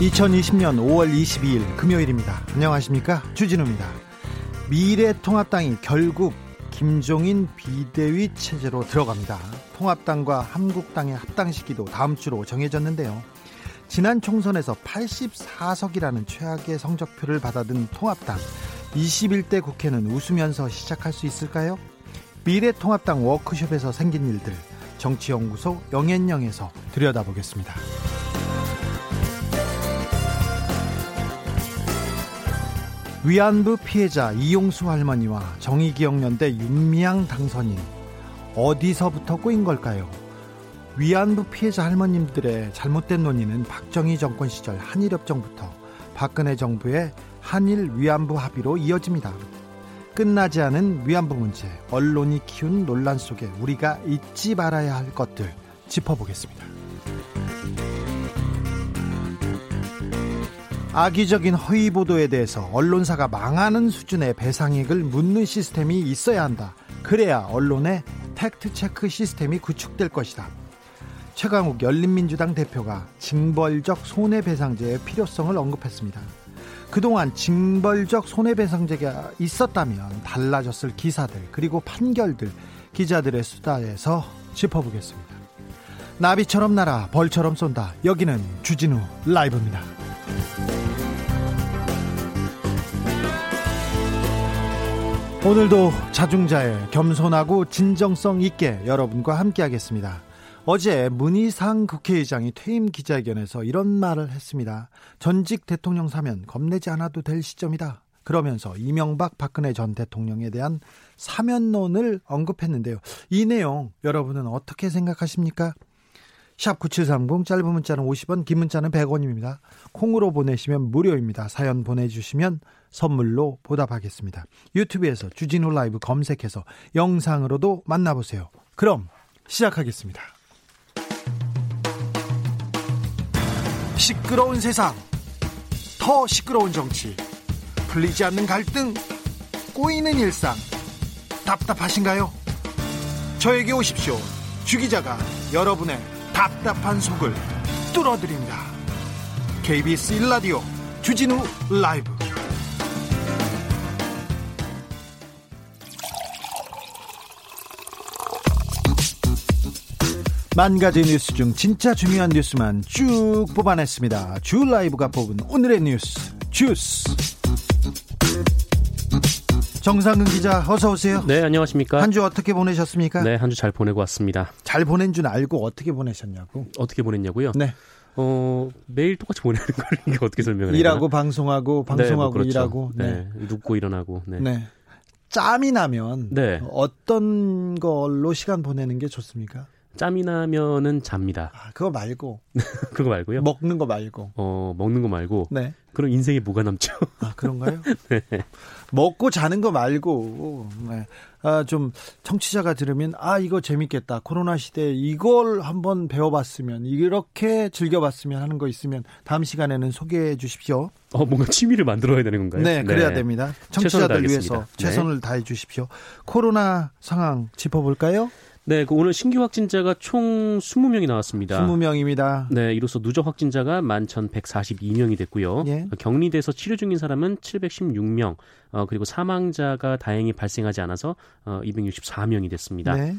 2020년 5월 22일 금요일입니다. 안녕하십니까? 주진우입니다. 미래통합당이 결국 김종인 비대위 체제로 들어갑니다. 통합당과 한국당의 합당 시기도 다음 주로 정해졌는데요. 지난 총선에서 84석이라는 최악의 성적표를 받아든 통합당 21대 국회는 웃으면서 시작할 수 있을까요? 미래통합당 워크숍에서 생긴 일들 정치연구소 영앤영에서 들여다보겠습니다. 위안부 피해자 이용수 할머니와 정의기억연대 윤미향 당선인 어디서부터 꼬인 걸까요? 위안부 피해자 할머님들의 잘못된 논의는 박정희 정권 시절 한일협정부터 박근혜 정부의 한일 위안부 합의로 이어집니다. 끝나지 않은 위안부 문제, 언론이 키운 논란 속에 우리가 잊지 말아야 할 것들 짚어보겠습니다. 악의적인 허위 보도에 대해서 언론사가 망하는 수준의 배상액을 묻는 시스템이 있어야 한다. 그래야 언론의 팩트 체크 시스템이 구축될 것이다. 최강욱 열린민주당 대표가 징벌적 손해배상제의 필요성을 언급했습니다. 그동안 징벌적 손해배상제가 있었다면 달라졌을 기사들 그리고 판결들 기자들의 수다에서 짚어보겠습니다. 나비처럼 날아 벌처럼 쏜다. 여기는 주진우 라이브입니다. 오늘도 자중자애 겸손하고 진정성 있게 여러분과 함께하겠습니다. 어제 문희상 국회의장이 퇴임 기자회견에서 이런 말을 했습니다. 전직 대통령 사면 겁내지 않아도 될 시점이다. 그러면서 이명박 박근혜 전 대통령에 대한 사면론을 언급했는데요. 이 내용 여러분은 어떻게 생각하십니까? 샵 9730 짧은 문자는 50원 긴 문자는 100원입니다. 콩으로 보내시면 무료입니다. 사연 보내주시면 선물로 보답하겠습니다. 유튜브에서 주진우 라이브 검색해서 영상으로도 만나보세요. 그럼 시작하겠습니다. 시끄러운 세상, 더 시끄러운 정치, 풀리지 않는 갈등, 꼬이는 일상, 답답하신가요? 저에게 오십시오. 주 기자가 여러분의 답답한 속을 뚫어드립니다. KBS 1라디오 주진우 라이브 만 가지 뉴스 중 진짜 중요한 뉴스만 쭉 뽑아냈습니다. 주 라이브가 뽑은 오늘의 뉴스 주스. 정상근 기자 어서 오세요. 네, 안녕하십니까? 한 주 어떻게 보내셨습니까? 네, 한 주 잘 보내고 왔습니다. 잘 보낸 줄 알고 어떻게 보내셨냐고? 어떻게 보냈냐고요? 네. 어, 매일 똑같이 보내는 걸 이게 어떻게 설명을 해야 일하고 방송하고 방송하고 네, 뭐 그렇죠. 일하고 네. 눕고 일어나고. 네. 네. 짬이 나면 네. 어떤 걸로 시간 보내는 게 좋습니까? 짬이 나면은 잡니다. 아, 그거 말고 그거 말고요. 먹는 거 말고. 어, 먹는 거 말고. 네. 그럼 인생에 뭐가 남죠? 아, 그런가요? 네. 먹고 자는 거 말고, 네. 아, 좀, 청취자가 들으면, 아, 이거 재밌겠다. 코로나 시대에 이걸 한번 배워 봤으면, 이렇게 즐겨 봤으면 하는 거 있으면, 다음 시간에는 소개해 주십시오. 어, 뭔가 취미를 만들어야 되는 건가요? 네, 그래야 됩니다. 최선을 청취자들 위해서. 네. 최선을 다해 주십시오. 코로나 상황 짚어 볼까요? 네, 그 오늘 신규 확진자가 총 20명이 나왔습니다. 20명입니다. 네, 이로써 누적 확진자가 11,142명이 됐고요. 예. 격리돼서 치료 중인 사람은 716명, 어, 그리고 사망자가 다행히 발생하지 않아서 어, 264명이 됐습니다. 네.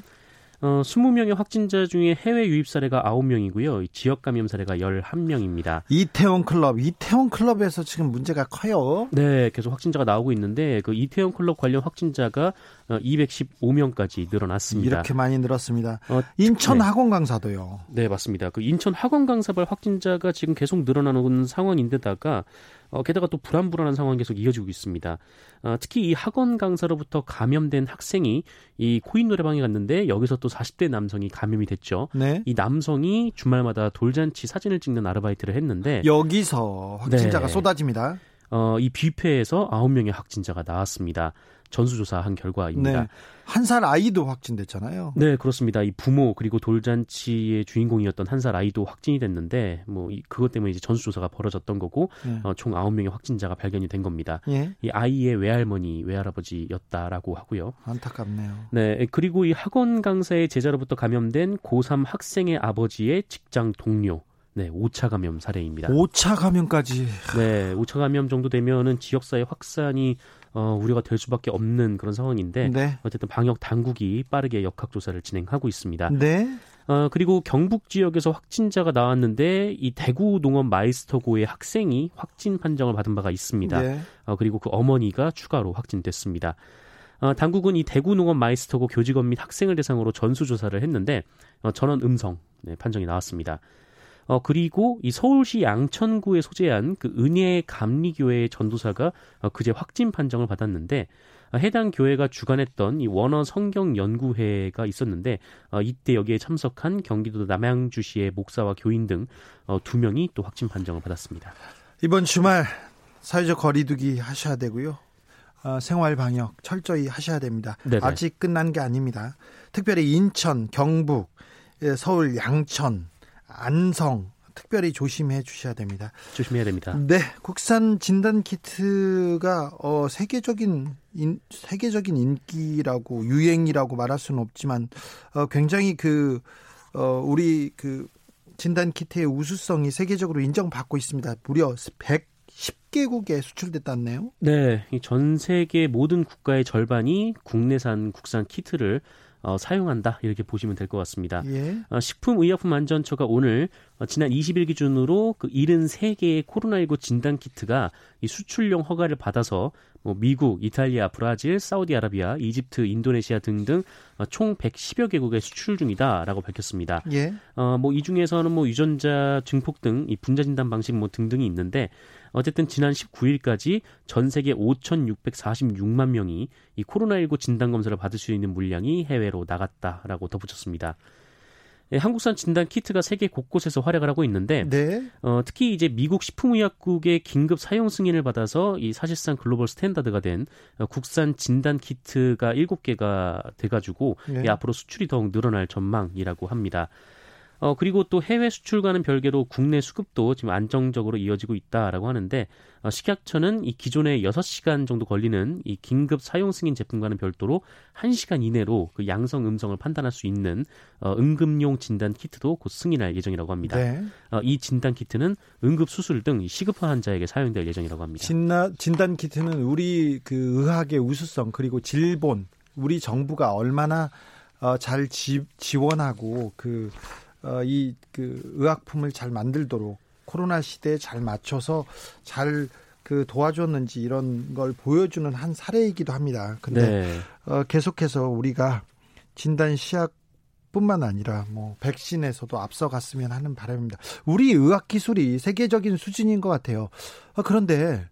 어, 20명의 확진자 중에 해외 유입 사례가 9명이고요. 지역 감염 사례가 11명입니다. 이태원 클럽, 이태원 클럽에서 지금 문제가 커요. 네, 계속 확진자가 나오고 있는데 그 이태원 클럽 관련 확진자가 어, 215명까지 늘어났습니다. 이렇게 많이 늘었습니다. 어, 인천 네. 학원 강사도요. 네, 맞습니다. 그 인천 학원 강사발 확진자가 지금 계속 늘어나는 상황인데다가 어, 게다가 또 불안불안한 상황이 계속 이어지고 있습니다. 어, 특히 이 학원 강사로부터 감염된 학생이 이 코인 노래방에 갔는데 여기서 또 40대 남성이 감염이 됐죠. 네. 이 남성이 주말마다 돌잔치 사진을 찍는 아르바이트를 했는데 여기서 확진자가 네. 쏟아집니다. 어, 이 뷔페에서 9명의 확진자가 나왔습니다. 전수조사한 결과입니다. 네. 한 살 아이도 확진됐잖아요. 네, 그렇습니다. 이 부모 그리고 돌잔치의 주인공이었던 한 살 아이도 확진이 됐는데 뭐 그것 때문에 이제 전수조사가 벌어졌던 거고 네. 어, 총 9명의 확진자가 발견이 된 겁니다. 예. 이 아이의 외할머니, 외할아버지였다라고 하고요. 안타깝네요. 네, 그리고 이 학원 강사의 제자로부터 감염된 고3 학생의 아버지의 직장 동료 네, 5차 감염 사례입니다. 5차 감염까지. 네, 5차 감염 정도 되면은 지역사회 확산이 어, 우려가 될 수밖에 없는 그런 상황인데 네. 어쨌든 방역 당국이 빠르게 역학 조사를 진행하고 있습니다. 네. 어, 그리고 경북 지역에서 확진자가 나왔는데 이 대구 농업 마이스터고의 학생이 확진 판정을 받은 바가 있습니다. 네. 어, 그리고 그 어머니가 추가로 확진됐습니다. 어, 당국은 이 대구 농업 마이스터고 교직원 및 학생을 대상으로 전수조사를 했는데 어, 전원 음성 네, 판정이 나왔습니다. 어, 그리고 이 서울시 양천구에 소재한 그 은혜 감리교회 전도사가 어, 그제 확진 판정을 받았는데 어, 해당 교회가 주관했던 이 원어 성경 연구회가 있었는데 어, 이때 여기에 참석한 경기도 남양주시의 목사와 교인 등두 어, 명이 또 확진 판정을 받았습니다. 이번 주말 사회적 거리두기 하셔야 되고요. 어, 생활 방역 철저히 하셔야 됩니다. 네네. 아직 끝난 게 아닙니다. 특별히 인천, 경북, 예, 서울 양천 안성 특별히 조심해 주셔야 됩니다. 조심해야 됩니다. 네, 국산 진단 키트가 어, 세계적인 인, 세계적인 인기라고 유행이라고 말할 수는 없지만 어, 굉장히 그 어, 우리 그 진단 키트의 우수성이 세계적으로 인정받고 있습니다. 무려 110개국에 수출됐다네요. 네, 전 세계 모든 국가의 절반이 국내산 국산 키트를 어, 사용한다 이렇게 보시면 될 것 같습니다. 예. 어, 식품의약품안전처가 오늘 어, 지난 20일 기준으로 그 73개의 코로나19 진단 키트가 이 수출용 허가를 받아서 뭐 미국, 이탈리아, 브라질, 사우디아라비아, 이집트, 인도네시아 등등 어, 총 110여 개국에 수출 중이다라고 밝혔습니다. 예. 어, 뭐 이 중에서는 뭐 유전자 증폭 등 이 분자 진단 방식 뭐 등등이 있는데 어쨌든 지난 19일까지 전 세계 5,646만 명이 이 코로나19 진단 검사를 받을 수 있는 물량이 해외로 나갔다라고 덧붙였습니다. 예, 한국산 진단 키트가 세계 곳곳에서 활약을 하고 있는데 네. 어, 특히 이제 미국 식품의약국의 긴급 사용 승인을 받아서 이 사실상 global standard가 된 어, 국산 진단 키트가 7개가 돼가지고 네. 앞으로 수출이 더욱 늘어날 전망이라고 합니다. 어, 그리고 또 해외 수출과는 별개로 국내 수급도 지금 안정적으로 이어지고 있다라고 하는데 어, 식약처는 이 기존의 6시간 정도 걸리는 이 긴급 사용 승인 제품과는 별도로 1시간 이내로 그 양성 음성을 판단할 수 있는 어, 응급용 진단 키트도 곧 승인할 예정이라고 합니다. 네. 어, 이 진단 키트는 응급 수술 등 시급화 환자에게 사용될 예정이라고 합니다. 진나, 진단 키트는 우리 그 의학의 우수성 그리고 질본 우리 정부가 얼마나 어, 잘 지, 지원하고 그 어, 이그 의약품을 잘 만들도록 코로나 시대에 잘 맞춰서 잘 그 도와줬는지 이런 걸 보여주는 한 사례이기도 합니다. 근데 네. 어, 계속해서 우리가 진단 시약 뿐만 아니라 뭐 백신에서도 앞서갔으면 하는 바람입니다. 우리 의학 기술이 세계적인 수준인 것 같아요. 어, 그런데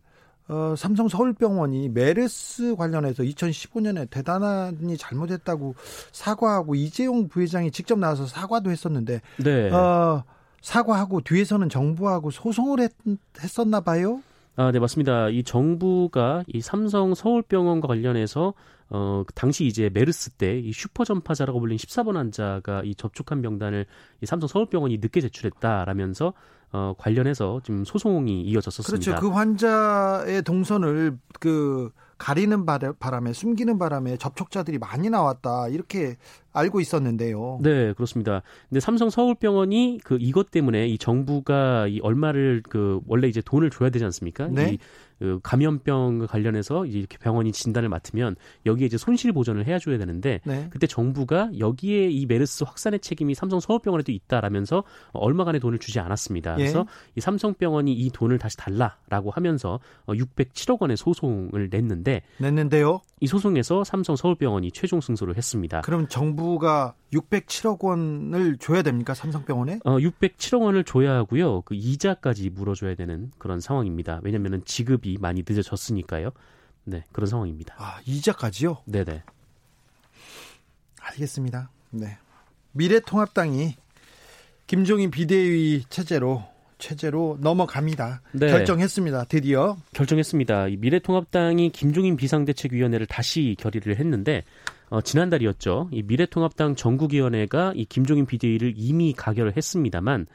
어, 삼성 서울병원이 메르스 관련해서 2015년에 대단히 잘못했다고 사과하고 이재용 부회장이 직접 나와서 사과도 했었는데 네. 어, 사과하고 뒤에서는 정부하고 소송을 했, 했었나 봐요. 아, 네, 맞습니다. 이 정부가 이 삼성 서울병원과 관련해서 어, 당시 이제 메르스 때 이 슈퍼 전파자라고 불린 14번 환자가 이 접촉한 명단을 이 삼성 서울병원이 늦게 제출했다라면서 어, 관련해서 지금 소송이 이어졌었습니다. 그렇죠. 그 환자의 동선을 그 가리는 바람에 숨기는 바람에 접촉자들이 많이 나왔다 이렇게 알고 있었는데요. 네, 그렇습니다. 근데 삼성 서울병원이 그 이것 때문에 이 정부가 이 얼마를 그 원래 이제 돈을 줘야 되지 않습니까? 네? 이 그 감염병 관련해서 이렇게 병원이 진단을 맡으면 여기에 이제 손실 보전을 해 줘야 되는데 네. 그때 정부가 여기에 이 메르스 확산의 책임이 삼성 서울병원에도 있다라면서 얼마간의 돈을 주지 않았습니다. 예. 그래서 이 삼성병원이 이 돈을 다시 달라라고 하면서 607억 어, 원의 소송을 냈는데 냈는데요. 이 소송에서 삼성 서울병원이 최종 승소를 했습니다. 그럼 정부가 607억 원을 줘야 됩니까 삼성병원에? 어, 607억 원을 줘야 하고요. 그 이자까지 물어줘야 되는 그런 상황입니다. 왜냐하면 지급이 많이 늦어졌으니까요. 네, 그런 상황입니다. 아, 이자까지요? 네네. 알겠습니다. 네. 미래통합당이 김종인 비대위 체제로 체제로 넘어갑니다. 네. 결정했습니다. 드디어 결정했습니다. 미래통합당이 김종인 비상대책위원회를 다시 결의를 했는데 어, 지난달이었죠. 이 미래통합당 전국위원회가 이 김종인 비대위를 이미 가결을 했습니다만 어,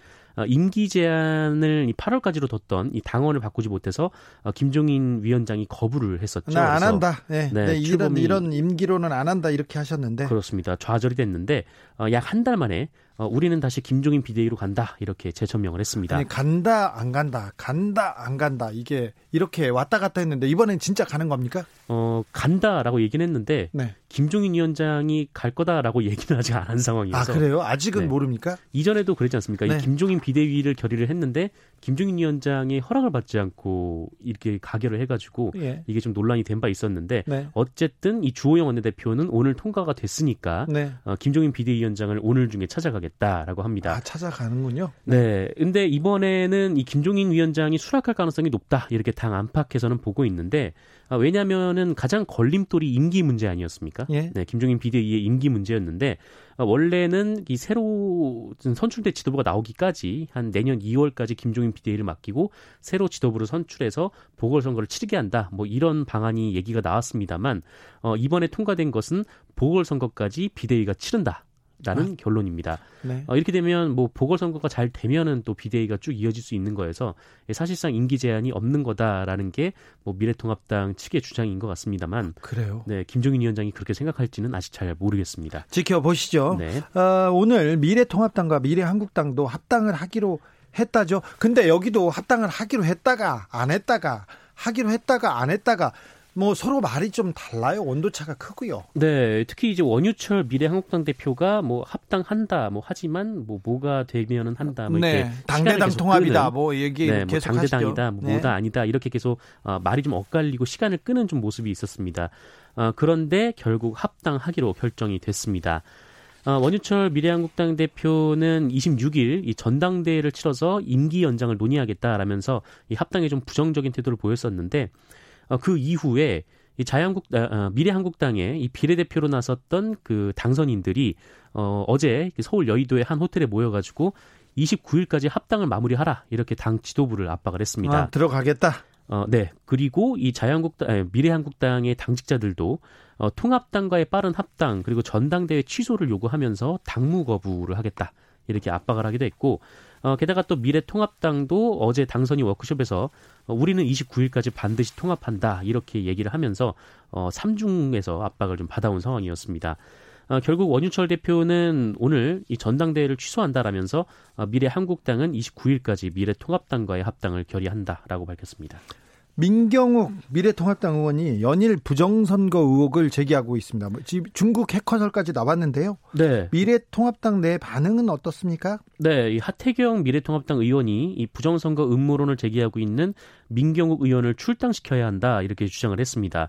임기 제한을 8월까지로 뒀던 이 당원을 바꾸지 못해서 어, 김종인 위원장이 거부를 했었죠. 나 안 한다. 네, 네, 네 이런 이런 임기로는 안 한다 이렇게 하셨는데 그렇습니다. 좌절이 됐는데 어, 약한 달 만에 어, 우리는 다시 김종인 비대위로 간다 이렇게 재천명을 했습니다. 아니, 간다 안 간다 간다 안 간다 이게 이렇게 왔다 갔다 했는데 이번엔 진짜 가는 겁니까? 어 간다라고 얘기는 했는데 네. 김종인 위원장이 갈 거다라고 얘기는 아직 안 한 상황이어서 아 그래요? 아직은 네. 모릅니까? 이전에도 그랬지 않습니까? 네. 이 김종인 비대위를 결의를 했는데 김종인 위원장의 허락을 받지 않고 이렇게 가결을 해가지고 예. 이게 좀 논란이 된 바 있었는데 네. 어쨌든 이 주호영 원내대표는 오늘 통과가 됐으니까 네. 어, 김종인 비대위원장을 오늘 중에 찾아가겠다라고 합니다. 아, 찾아가는군요. 네. 근데 이번에는 이 김종인 위원장이 수락할 가능성이 높다 이렇게 당 안팎에서는 보고 있는데 아, 왜냐하면은 가장 걸림돌이 임기 문제 아니었습니까? 예. 네, 김종인 비대위의 임기 문제였는데 아, 원래는 이 새로 선출된 지도부가 나오기까지 한 내년 2월까지 김종인 비대위를 맡기고 새로 지도부를 선출해서 보궐선거를 치르게 한다. 뭐 이런 방안이 얘기가 나왔습니다만 어, 이번에 통과된 것은 보궐선거까지 비대위가 치른다. 라는 아. 결론입니다. 네. 어, 이렇게 되면 뭐 보궐선거가 잘 되면은 또 비대위가 쭉 이어질 수 있는 거여서 사실상 임기 제한이 없는 거다라는 게 뭐 미래통합당 측의 주장인 것 같습니다만 그래요. 네, 김종인 위원장이 그렇게 생각할지는 아직 잘 모르겠습니다. 지켜보시죠. 네. 어, 오늘 미래통합당과 미래한국당도 합당을 하기로 했다죠. 근데 여기도 합당을 하기로 했다가 안 했다가 하기로 했다가 안 했다가 뭐 서로 말이 좀 달라요. 온도차가 크고요. 네, 특히 이제 원유철 미래한국당 대표가 뭐 합당한다, 뭐 하지만 뭐 뭐가 되면은 한다, 뭐 네, 이렇게 당대당 통합이다, 뭐 얘기 네, 뭐 계속 뭐 당대당이다, 뭐 네. 뭐다 아니다 이렇게 계속 어, 말이 좀 엇갈리고 시간을 끄는 좀 모습이 있었습니다. 어, 그런데 결국 합당하기로 결정이 됐습니다. 어, 원유철 미래한국당 대표는 26일 이 전당대회를 치러서 임기 연장을 논의하겠다라면서 이 합당에 좀 부정적인 태도를 보였었는데 어, 그 이후에 이 자유한국 아, 어, 미래한국당의 이 비례대표로 나섰던 그 당선인들이 어, 어제 서울 여의도의 한 호텔에 모여가지고 29일까지 합당을 마무리하라 이렇게 당 지도부를 압박을 했습니다. 아, 들어가겠다. 어, 네. 그리고 이 자유한국당, 아니, 미래한국당의 당직자들도 어, 통합당과의 빠른 합당 그리고 전당대회 취소를 요구하면서 당무 거부를 하겠다 이렇게 압박을 하기도 했고 어, 게다가 또 미래통합당도 어제 당선인 워크숍에서 어, 우리는 29일까지 반드시 통합한다 이렇게 얘기를 하면서 어, 3중에서 압박을 좀 받아온 상황이었습니다. 어, 결국 원유철 대표는 오늘 이 전당대회를 취소한다라면서 어, 미래 한국당은 29일까지 미래 통합당과의 합당을 결의한다라고 밝혔습니다. 민경욱 미래통합당 의원이 연일 부정선거 의혹을 제기하고 있습니다. 뭐 중국 해커설까지 나왔는데요. 네. 미래통합당 내 반응은 어떻습니까? 네, 이 하태경 미래통합당 의원이 이 부정선거 음모론을 제기하고 있는 민경욱 의원을 출당시켜야 한다 이렇게 주장을 했습니다.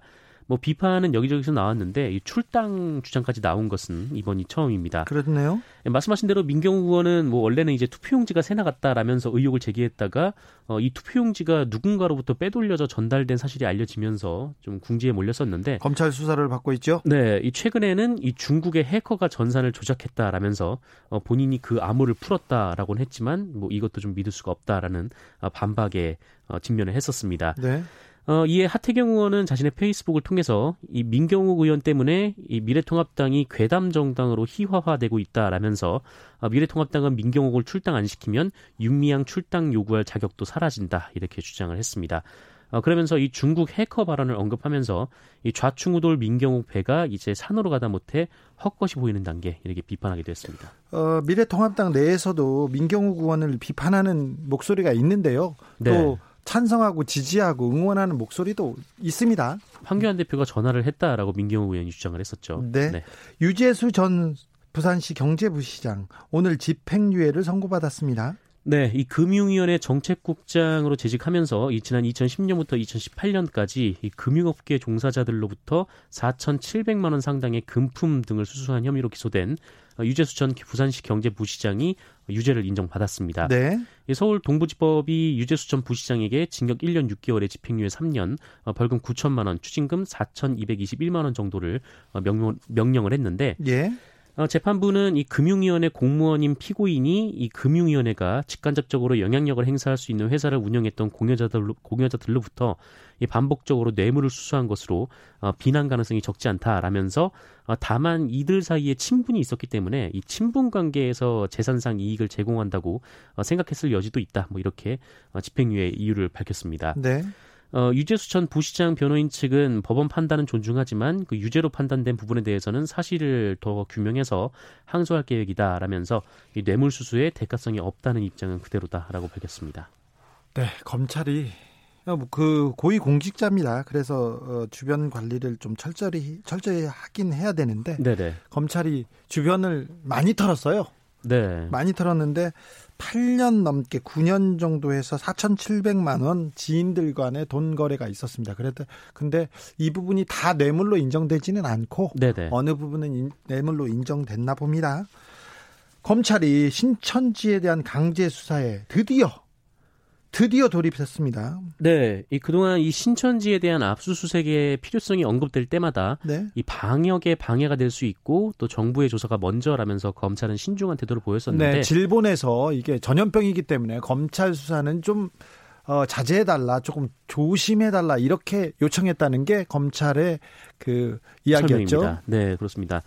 뭐 비판은 여기저기서 나왔는데 이 출당 주장까지 나온 것은 이번이 처음입니다. 그렇네요. 예, 말씀하신 대로 민경우 의원은 뭐 원래는 이제 투표용지가 새 나갔다라면서 의혹을 제기했다가 어, 이 투표용지가 누군가로부터 빼돌려져 전달된 사실이 알려지면서 좀 궁지에 몰렸었는데 검찰 수사를 받고 있죠. 네, 이 최근에는 이 중국의 해커가 전산을 조작했다라면서 어, 본인이 그 암호를 풀었다라고는 했지만 뭐 이것도 좀 믿을 수가 없다라는 어, 반박에 어, 직면을 했었습니다. 네. 어, 이에 하태경 의원은 자신의 페이스북을 통해서 이 민경욱 의원 때문에 이 미래통합당이 괴담 정당으로 희화화되고 있다라면서 어, 미래통합당은 민경욱을 출당 안 시키면 윤미향 출당 요구할 자격도 사라진다 이렇게 주장을 했습니다. 어, 그러면서 이 중국 해커 발언을 언급하면서 이 좌충우돌 민경욱 배가 이제 산으로 가다 못해 헛것이 보이는 단계 이렇게 비판하게 됐습니다. 어, 미래통합당 내에서도 민경욱 의원을 비판하는 목소리가 있는데요. 네. 또 찬성하고 지지하고 응원하는 목소리도 있습니다. 황교안 대표가 전화를 했다라고 민경호 의원이 주장을 했었죠. 네. 네. 유재수 전 부산시 경제부시장 오늘 집행유예를 선고받았습니다. 네, 이 금융위원회 정책국장으로 재직하면서 이 지난 2010년부터 2018년까지 이 금융업계 종사자들로부터 4,700만 원 상당의 금품 등을 수수한 혐의로 기소된 유재수 전 부산시 경제부시장이 유죄를 인정받았습니다. 네. 서울 동부지법이 유재수 전 부시장에게 징역 1년 6개월에 집행유예 3년, 어, 벌금 9천만 원, 추징금 4,221만 원 정도를 어, 명령, 명령을 했는데 예. 어, 재판부는 이 금융위원회 공무원인 피고인이 이 금융위원회가 직간접적으로 영향력을 행사할 수 있는 회사를 운영했던 공여자들 공여자들로부터 이 반복적으로 뇌물을 수수한 것으로 어, 비난 가능성이 적지 않다라면서 어, 다만 이들 사이에 친분이 있었기 때문에 이 친분 관계에서 재산상 이익을 제공한다고 어, 생각했을 여지도 있다. 뭐 이렇게 어, 집행유예 이유를 밝혔습니다. 네. 어, 유재수 전 부시장 변호인 측은 법원 판단은 존중하지만 그 유죄로 판단된 부분에 대해서는 사실을 더 규명해서 항소할 계획이다라면서 이 뇌물수수에 대가성이 없다는 입장은 그대로다라고 밝혔습니다. 네, 검찰이 어, 뭐그 고위 공직자입니다. 그래서 어, 주변 관리를 좀 철저히 철저히 하긴 해야 되는데 네네. 검찰이 주변을 많이 털었어요. 네. 많이 털었는데 8년 넘게 9년 정도 해서 4,700만 원 지인들 간의 돈 거래가 있었습니다. 그래도 근데 이 부분이 다 뇌물로 인정되지는 않고 네네. 어느 부분은 인, 뇌물로 인정됐나 봅니다. 검찰이 신천지에 대한 강제 수사에 드디어 드디어 돌입했습니다. 네, 이 그동안 이 신천지에 대한 압수수색의 필요성이 언급될 때마다 네. 이 방역에 방해가 될 수 있고 또 정부의 조사가 먼저라면서 검찰은 신중한 태도를 보였었는데 네, 질본에서 이게 전염병이기 때문에 검찰 수사는 좀 어, 자제해달라, 조금 조심해달라 이렇게 요청했다는 게 검찰의 그 이야기였죠. 설명입니다. 네, 그렇습니다.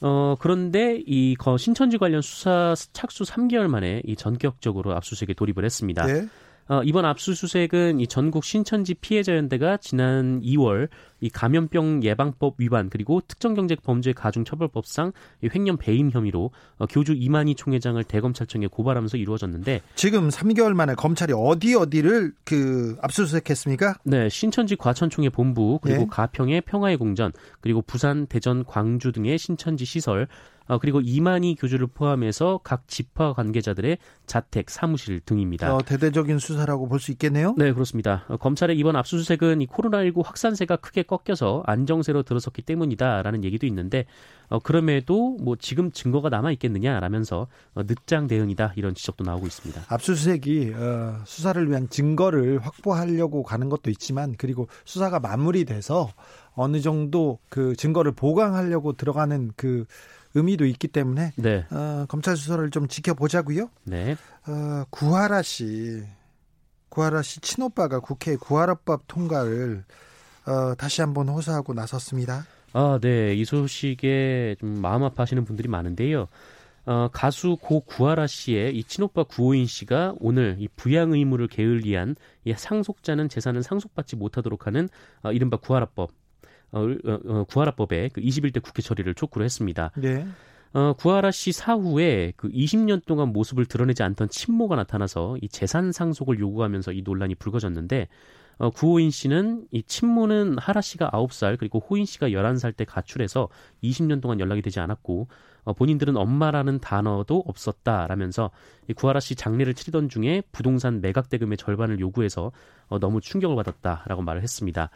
어, 그런데 이 신천지 관련 수사 착수 3개월 만에 이 전격적으로 압수수색에 돌입을 했습니다. 네. 어, 이번 압수수색은 이 전국 신천지 피해자 연대가 지난 2월 이 감염병 예방법 위반 그리고 특정경제범죄 가중처벌법상 횡령 배임 혐의로 어, 교주 이만희 총회장을 대검찰청에 고발하면서 이루어졌는데 지금 3개월 만에 검찰이 어디 어디를 그 압수수색했습니까? 네, 신천지 과천총회 본부 그리고 네. 가평의 평화의 공전 그리고 부산, 대전, 광주 등의 신천지 시설 어, 그리고 이만희 교주를 포함해서 각 지파 관계자들의 자택, 사무실 등입니다. 어, 대대적인 수사라고 볼 수 있겠네요. 네, 그렇습니다. 어, 검찰의 이번 압수수색은 이 코로나19 확산세가 크게 꺾여서 안정세로 들어섰기 때문이다라는 얘기도 있는데 어, 그럼에도 뭐 지금 증거가 남아 있겠느냐라면서 어, 늦장 대응이다 이런 지적도 나오고 있습니다. 압수수색이 어, 수사를 위한 증거를 확보하려고 가는 것도 있지만 그리고 수사가 마무리돼서 어느 정도 그 증거를 보강하려고 들어가는 그 의미도 있기 때문에 네. 어, 검찰 수사를 좀 지켜보자고요. 네. 어, 구하라 씨, 구하라 씨 친오빠가 국회 구하라법 통과를 어, 다시 한번 호소하고 나섰습니다. 아, 네. 이 소식에 좀 마음 아파하시는 분들이 많은데요. 어, 가수 고 구하라 씨의 이 친오빠 구호인 씨가 오늘 이 부양 의무를 게을리한 이 상속자는 재산을 상속받지 못하도록 하는 어, 이른바 구하라법 구하라법에 그 21대 국회 처리를 촉구를 했습니다. 네. 어, 구하라 씨 사후에 그 20년 동안 모습을 드러내지 않던 친모가 나타나서 이 재산 상속을 요구하면서 이 논란이 불거졌는데 어, 구호인 씨는 이 친모는 하라 씨가 9살 그리고 호인 씨가 11살 때 가출해서 20년 동안 연락이 되지 않았고 어, 본인들은 엄마라는 단어도 없었다라면서 이 구하라 씨 장례를 치르던 중에 부동산 매각 대금의 절반을 요구해서 어, 너무 충격을 받았다라고 말을 했습니다.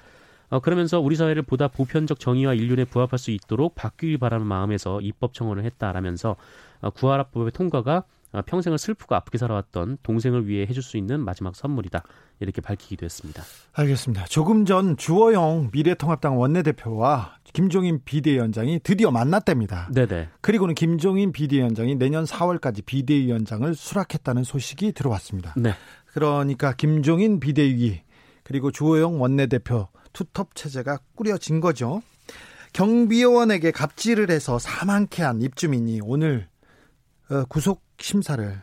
어, 그러면서 우리 사회를 보다 보편적 정의와 인륜에 부합할 수 있도록 바뀌길 바라는 마음에서 입법 청원을 했다라면서 어, 구하라법의 통과가 어, 평생을 슬프고 아프게 살아왔던 동생을 위해 해줄 수 있는 마지막 선물이다. 이렇게 밝히기도 했습니다. 알겠습니다. 조금 전 주호영 미래통합당 원내대표와 김종인 비대위원장이 드디어 만났답니다. 네네. 그리고는 김종인 비대위원장이 내년 4월까지 비대위원장을 수락했다는 소식이 들어왔습니다. 네. 그러니까 김종인 비대위 그리고 주호영 원내대표 투톱 체제가 꾸려진 거죠. 경비원에게 갑질을 해서 사망케 한 입주민이 오늘 어, 구속 심사를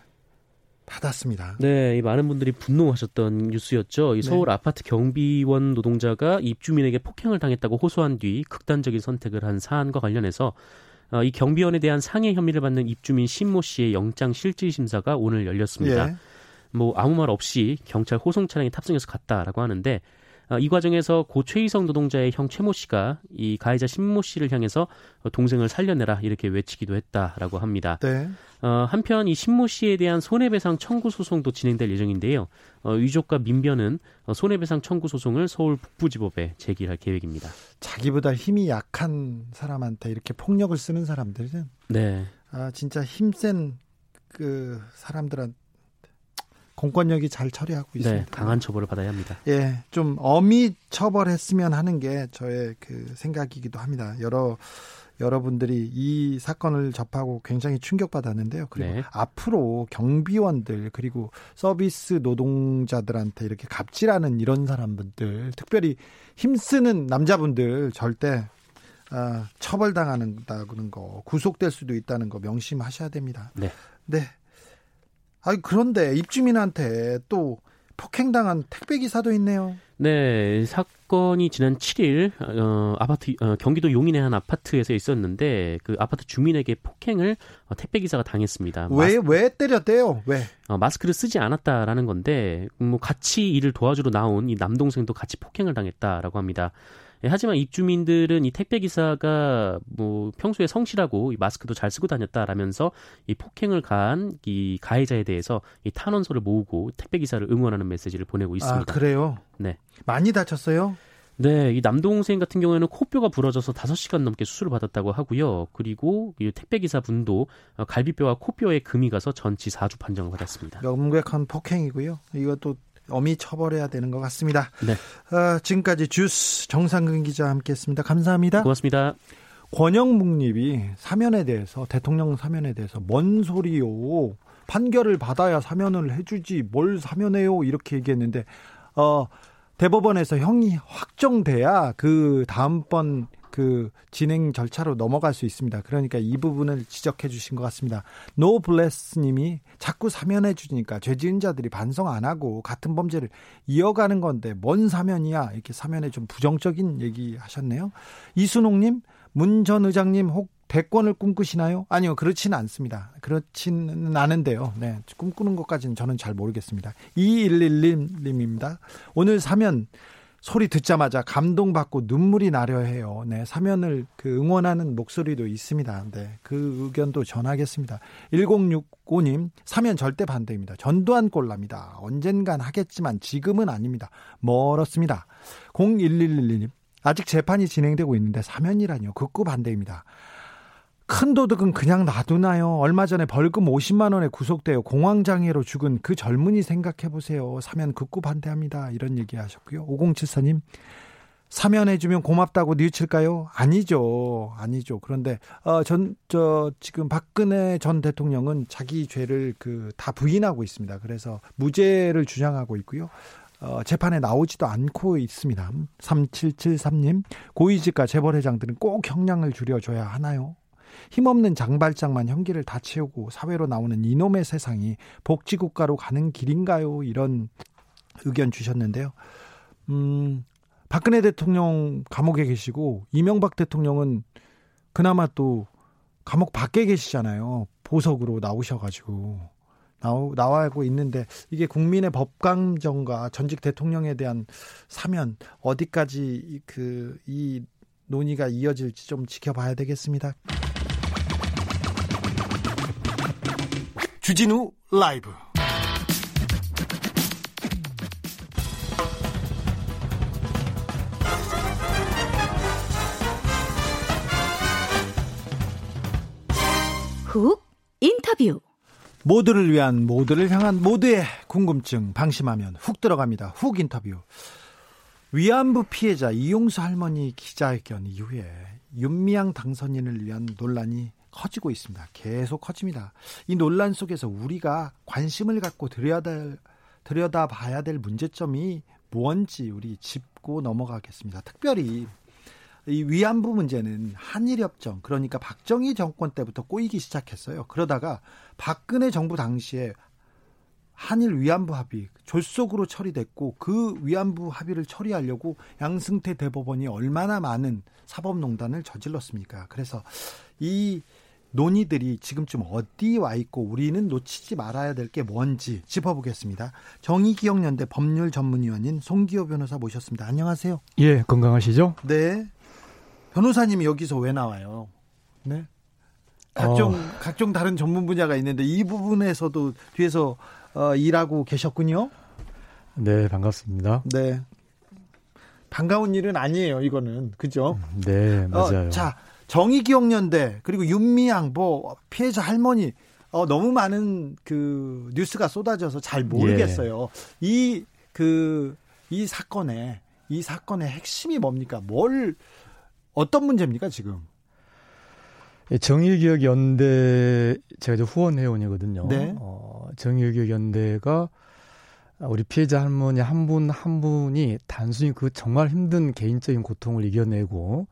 받았습니다. 네, 이 많은 분들이 분노하셨던 뉴스였죠. 이 서울 네. 아파트 경비원 노동자가 입주민에게 폭행을 당했다고 호소한 뒤 극단적인 선택을 한 사안과 관련해서 어, 이 경비원에 대한 상해 혐의를 받는 입주민 신모 씨의 영장 실질 심사가 오늘 열렸습니다. 예. 뭐 아무 말 없이 경찰 호송 차량에 탑승해서 갔다라고 하는데 어, 이 과정에서 고 최희성 노동자의 형 최모 씨가 이 가해자 신모 씨를 향해서 동생을 살려내라 이렇게 외치기도 했다라고 합니다. 네. 어, 한편 이 신모 씨에 대한 손해배상 청구 소송도 진행될 예정인데요. 어, 유족과 민변은 어, 손해배상 청구 소송을 서울 북부지법에 제기할 계획입니다. 자기보다 힘이 약한 사람한테 이렇게 폭력을 쓰는 사람들은 네. 아, 진짜 힘센 그 사람들한 공권력이 잘 처리하고 네, 있습니다. 네, 강한 처벌을 받아야 합니다. 예, 좀 엄히 처벌했으면 하는 게 저의 그 생각이기도 합니다. 여러 여러분들이 이 사건을 접하고 굉장히 충격받았는데요. 그리고 네. 앞으로 경비원들 그리고 서비스 노동자들한테 이렇게 갑질하는 이런 사람들, 특별히 힘쓰는 남자분들 절대 아, 처벌당하는다는 거, 구속될 수도 있다는 거 명심하셔야 됩니다. 네. 네. 아 그런데 입주민한테 또 폭행당한 택배 기사도 있네요. 네, 사건이 지난 7일 어, 아파트 어, 경기도 용인의 한 아파트에서 있었는데 그 아파트 주민에게 폭행을 어, 택배 기사가 당했습니다. 왜왜 왜 때렸대요? 왜? 어, 마스크를 쓰지 않았다라는 건데 뭐 같이 일을 도와주러 나온 이 남동생도 같이 폭행을 당했다라고 합니다. 예, 하지만 입주민들은 이 택배 기사가 뭐 평소에 성실하고 이 마스크도 잘 쓰고 다녔다라면서 이 폭행을 가한 이 가해자에 대해서 이 탄원서를 모으고 택배 기사를 응원하는 메시지를 보내고 있습니다. 아, 그래요? 네. 많이 다쳤어요? 네, 이 남동생 같은 경우에는 코뼈가 부러져서 5시간 넘게 수술을 받았다고 하고요. 그리고 이 택배기사 분도 갈비뼈와 코뼈에 금이 가서 전치 4주 판정을 받았습니다. 명백한 폭행이고요. 이것도 엄히 처벌해야 되는 것 같습니다. 네. 어, 지금까지 주스 정상근 기자 함께했습니다. 감사합니다. 고맙습니다. 권영묵님이 사면에 대해서 대통령 사면에 대해서 뭔 소리요? 판결을 받아야 사면을 해주지 뭘 사면해요? 이렇게 얘기했는데 어, 대법원에서 형이 확정돼야 그 다음번 그 진행 절차로 넘어갈 수 있습니다. 그러니까 이 부분을 지적해 주신 것 같습니다. 노블레스 님이 자꾸 사면해 주니까 죄 지은 자들이 반성 안 하고 같은 범죄를 이어가는 건데 뭔 사면이야? 이렇게 사면에 좀 부정적인 얘기 하셨네요. 이순옥 님, 문 전 의장님 혹 대권을 꿈꾸시나요? 아니요, 그렇지는 않습니다. 그렇지는 않은데요. 네, 꿈꾸는 것까지는 저는 잘 모르겠습니다. 2211님입니다. 오늘 사면 소리 듣자마자 감동받고 눈물이 나려 해요. 네, 사면을 그 응원하는 목소리도 있습니다. 네, 그 의견도 전하겠습니다. 1065님, 사면 절대 반대입니다. 전두환 꼴랍니다. 언젠간 하겠지만 지금은 아닙니다. 멀었습니다. 0111님, 아직 재판이 진행되고 있는데 사면이라뇨. 극구 반대입니다. 큰 도둑은 그냥 놔두나요? 얼마 전에 벌금 50만 원에 구속되어 공황장애로 죽은 그 젊은이 생각해 보세요. 사면 극구 반대합니다. 이런 얘기 하셨고요. 5074님 사면해주면 고맙다고 뉘우칠까요? 아니죠. 아니죠. 그런데, 어, 전, 저, 지금 박근혜 전 대통령은 자기 죄를 그, 다 부인하고 있습니다. 그래서 무죄를 주장하고 있고요. 어, 재판에 나오지도 않고 있습니다. 3773님, 고위직과 재벌회장들은 꼭 형량을 줄여줘야 하나요? 힘없는 장발장만 형기를 다 채우고 사회로 나오는 이놈의 세상이 복지국가로 가는 길인가요? 이런 의견 주셨는데요. 음, 박근혜 대통령 감옥에 계시고 이명박 대통령은 그나마 또 감옥 밖에 계시잖아요. 보석으로 나오셔가지고. 나오, 나와고 있는데 이게 국민의 법감정과 전직 대통령에 대한 사면 어디까지 그 이 논의가 이어질지 좀 지켜봐야 되겠습니다. 주진우 라이브 훅 인터뷰 모두를 위한 모두를 향한 모두의 궁금증 방심하면 훅 들어갑니다. 훅 인터뷰. 위안부 피해자 이용수 할머니 기자회견 이후에 윤미향 당선인을 위한 논란이 커지고 있습니다. 계속 커집니다. 이 논란 속에서 우리가 관심을 갖고 들여다, 봐야 될 문제점이 무언지 우리 짚고 넘어가겠습니다. 특별히 이 위안부 문제는 한일협정 그러니까 박정희 정권 때부터 꼬이기 시작했어요. 그러다가 박근혜 정부 당시에 한일 위안부 합의 졸속으로 처리됐고 그 위안부 합의를 처리하려고 양승태 대법원이 얼마나 많은 사법농단을 저질렀습니까? 그래서 이 논의들이 지금쯤 어디 와 있고 우리는 놓치지 말아야 될 게 뭔지 짚어보겠습니다. 정의기억연대 법률 전문위원인 송기호 변호사 모셨습니다. 안녕하세요. 예, 건강하시죠? 네. 변호사님이 여기서 왜 나와요? 네. 각종 어. 각종 다른 전문 분야가 있는데 이 부분에서도 뒤에서 어, 일하고 계셨군요. 네, 반갑습니다. 네. 반가운 일은 아니에요, 이거는. 그죠? 네, 맞아요. 어, 자, 정의기억연대, 그리고 윤미향, 뭐, 피해자 할머니, 어, 너무 많은 그 뉴스가 쏟아져서 잘 모르겠어요. 예. 이, 그, 이 사건의, 이 사건의 핵심이 뭡니까? 뭘, 어떤 문제입니까, 지금? 예, 정의기억연대, 제가 이제 후원회원이거든요. 네. 어, 정의기억연대가 우리 피해자 할머니 한 분한 한 분이 단순히 그 정말 힘든 개인적인 고통을 이겨내고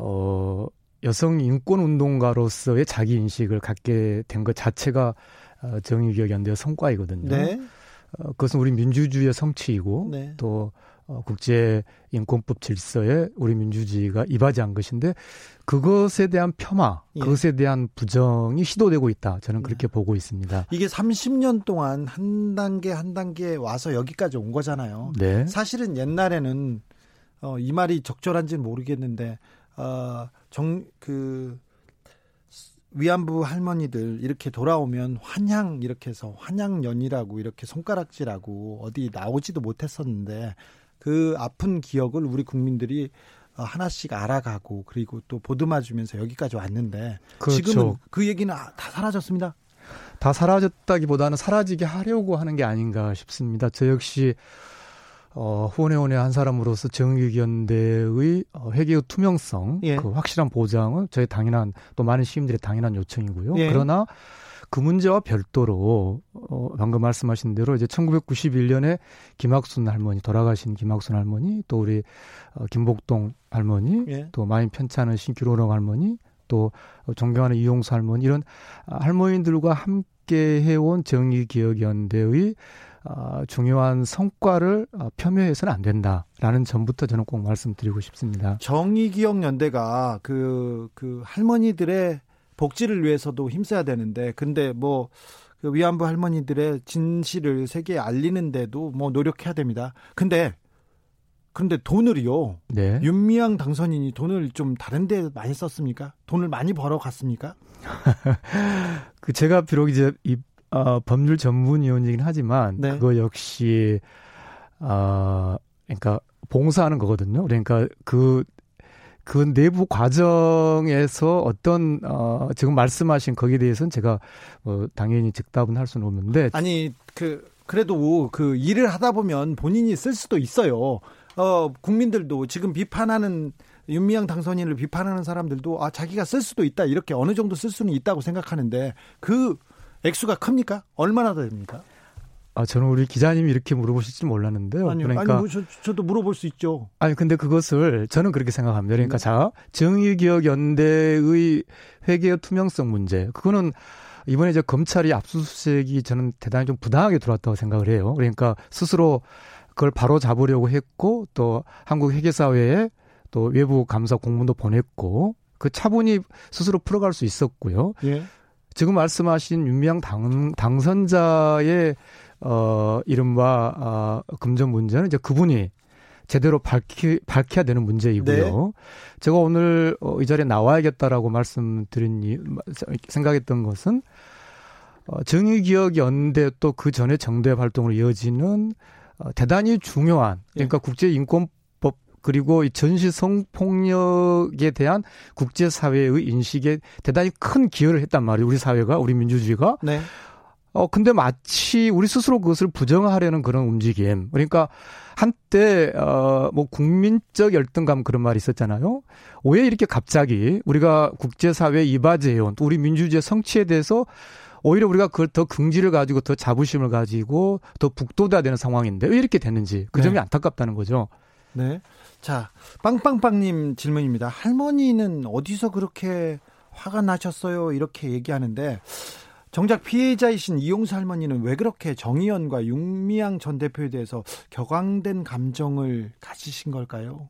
어 여성 인권 운동가로서의 자기 인식을 갖게 된 것 자체가 어, 정의기억연대의 성과이거든요. 네. 어, 그것은 우리 민주주의의 성취이고 네. 또 어, 국제 인권법 질서에 우리 민주주의가 이바지한 것인데 그것에 대한 폄하, 예. 그것에 대한 부정이 시도되고 있다. 저는 그렇게 네. 보고 있습니다. 이게 30년 동안 한 단계 한 단계 와서 여기까지 온 거잖아요. 네. 사실은 옛날에는 어, 이 말이 적절한지는 모르겠는데 어, 정 그 위안부 할머니들 이렇게 돌아오면 환향 이렇게 해서 환향연이라고 이렇게 손가락질하고 어디 나오지도 못했었는데 그 아픈 기억을 우리 국민들이 어, 하나씩 알아가고 그리고 또 보듬어주면서 여기까지 왔는데 그렇죠. 지금은 그 얘기는 아, 다 사라졌습니다. 다 사라졌다기보다는 사라지게 하려고 하는 게 아닌가 싶습니다. 저 역시 어, 후원회원의 한 사람으로서 정의연대의 어, 회계의 투명성, 예. 그 확실한 보장은 저희 당연한 또 많은 시민들의 당연한 요청이고요. 예. 그러나 그 문제와 별도로 어, 방금 말씀하신 대로 이제 1991년에 김학순 할머니 돌아가신 김학순 할머니 또 우리 어, 김복동 할머니 예. 또 많이 편찮은 신규로령 할머니 또 존경하는 이용수 할머니 이런 할머니들과 함께 해온 정의기억연대의 어, 중요한 성과를 어, 폄훼해서는 안 된다라는 점부터 저는 꼭 말씀드리고 싶습니다. 정의기억연대가 그, 그 할머니들의 복지를 위해서도 힘써야 되는데 근데 뭐 그 위안부 할머니들의 진실을 세계에 알리는데도 뭐 노력해야 됩니다. 근데 그런데 돈을요. 네. 윤미향 당선인이 돈을 좀 다른 데 많이 썼습니까? 돈을 많이 벌어 갔습니까? 그 제가 비록 이제 이 어, 법률 전문위원이긴 하지만 네. 그거 역시 어, 그러니까 봉사하는 거거든요. 그러니까 그그 내부 과정에서 어떤 어 지금 말씀하신 거기에 대해서는 제가 뭐 당연히 즉답은 할 수는 없는데 아니 그 그래도 그 일을 하다 보면 본인이 쓸 수도 있어요. 어 국민들도 지금 비판하는 윤미향 당선인을 비판하는 사람들도 아 자기가 쓸 수도 있다 이렇게 어느 정도 쓸 수는 있다고 생각하는데 그 액수가 큽니까? 얼마나 됩니까? 아, 저는 우리 기자님이 이렇게 물어보실지 몰랐는데요. 아니요, 그러니까 아니, 뭐 저, 저도 물어볼 수 있죠. 아니, 근데 그것을 저는 그렇게 생각합니다. 그러니까 음. 자, 정의기억연대의 회계의 투명성 문제. 그거는 이번에 이제 검찰이 압수수색이 저는 대단히 좀 부당하게 들어왔다고 생각을 해요. 그러니까 스스로 그걸 바로 잡으려고 했고 또 한국 회계사회에 또 외부 감사 공문도 보냈고 그 차분히 스스로 풀어갈 수 있었고요. 예. 지금 말씀하신 윤미향 당, 당선자의 어, 이른바, 어, 금전 문제는 이제 그분이 제대로 밝히, 밝혀야 되는 문제이고요. 네. 제가 오늘 어, 이 자리에 나와야겠다라고 말씀드린 이, 생각했던 것은 어, 정의기억연대 또 그 전에 정대 활동으로 이어지는 어, 대단히 중요한 그러니까 네. 국제인권법 그리고 이 전시 성폭력에 대한 국제 사회의 인식에 대단히 큰 기여를 했단 말이에요. 우리 사회가 우리 민주주의가. 네. 어, 근데 마치 우리 스스로 그것을 부정하려는 그런 움직임. 그러니까 한때, 어, 뭐 국민적 열등감 그런 말이 있었잖아요. 왜 이렇게 갑자기 우리가 국제 사회에 이바지해온 또 우리 민주주의 성취에 대해서 오히려 우리가 그걸 더 긍지를 가지고 더 자부심을 가지고 더 북돋아야 되는 상황인데 왜 이렇게 됐는지 그 점이 네. 안타깝다는 거죠. 네. 자, 빵빵빵님 질문입니다. 할머니는 어디서 그렇게 화가 나셨어요? 이렇게 얘기하는데 정작 피해자이신 이용수 할머니는 왜 그렇게 정의연과 윤미향 전 대표에 대해서 격앙된 감정을 가지신 걸까요?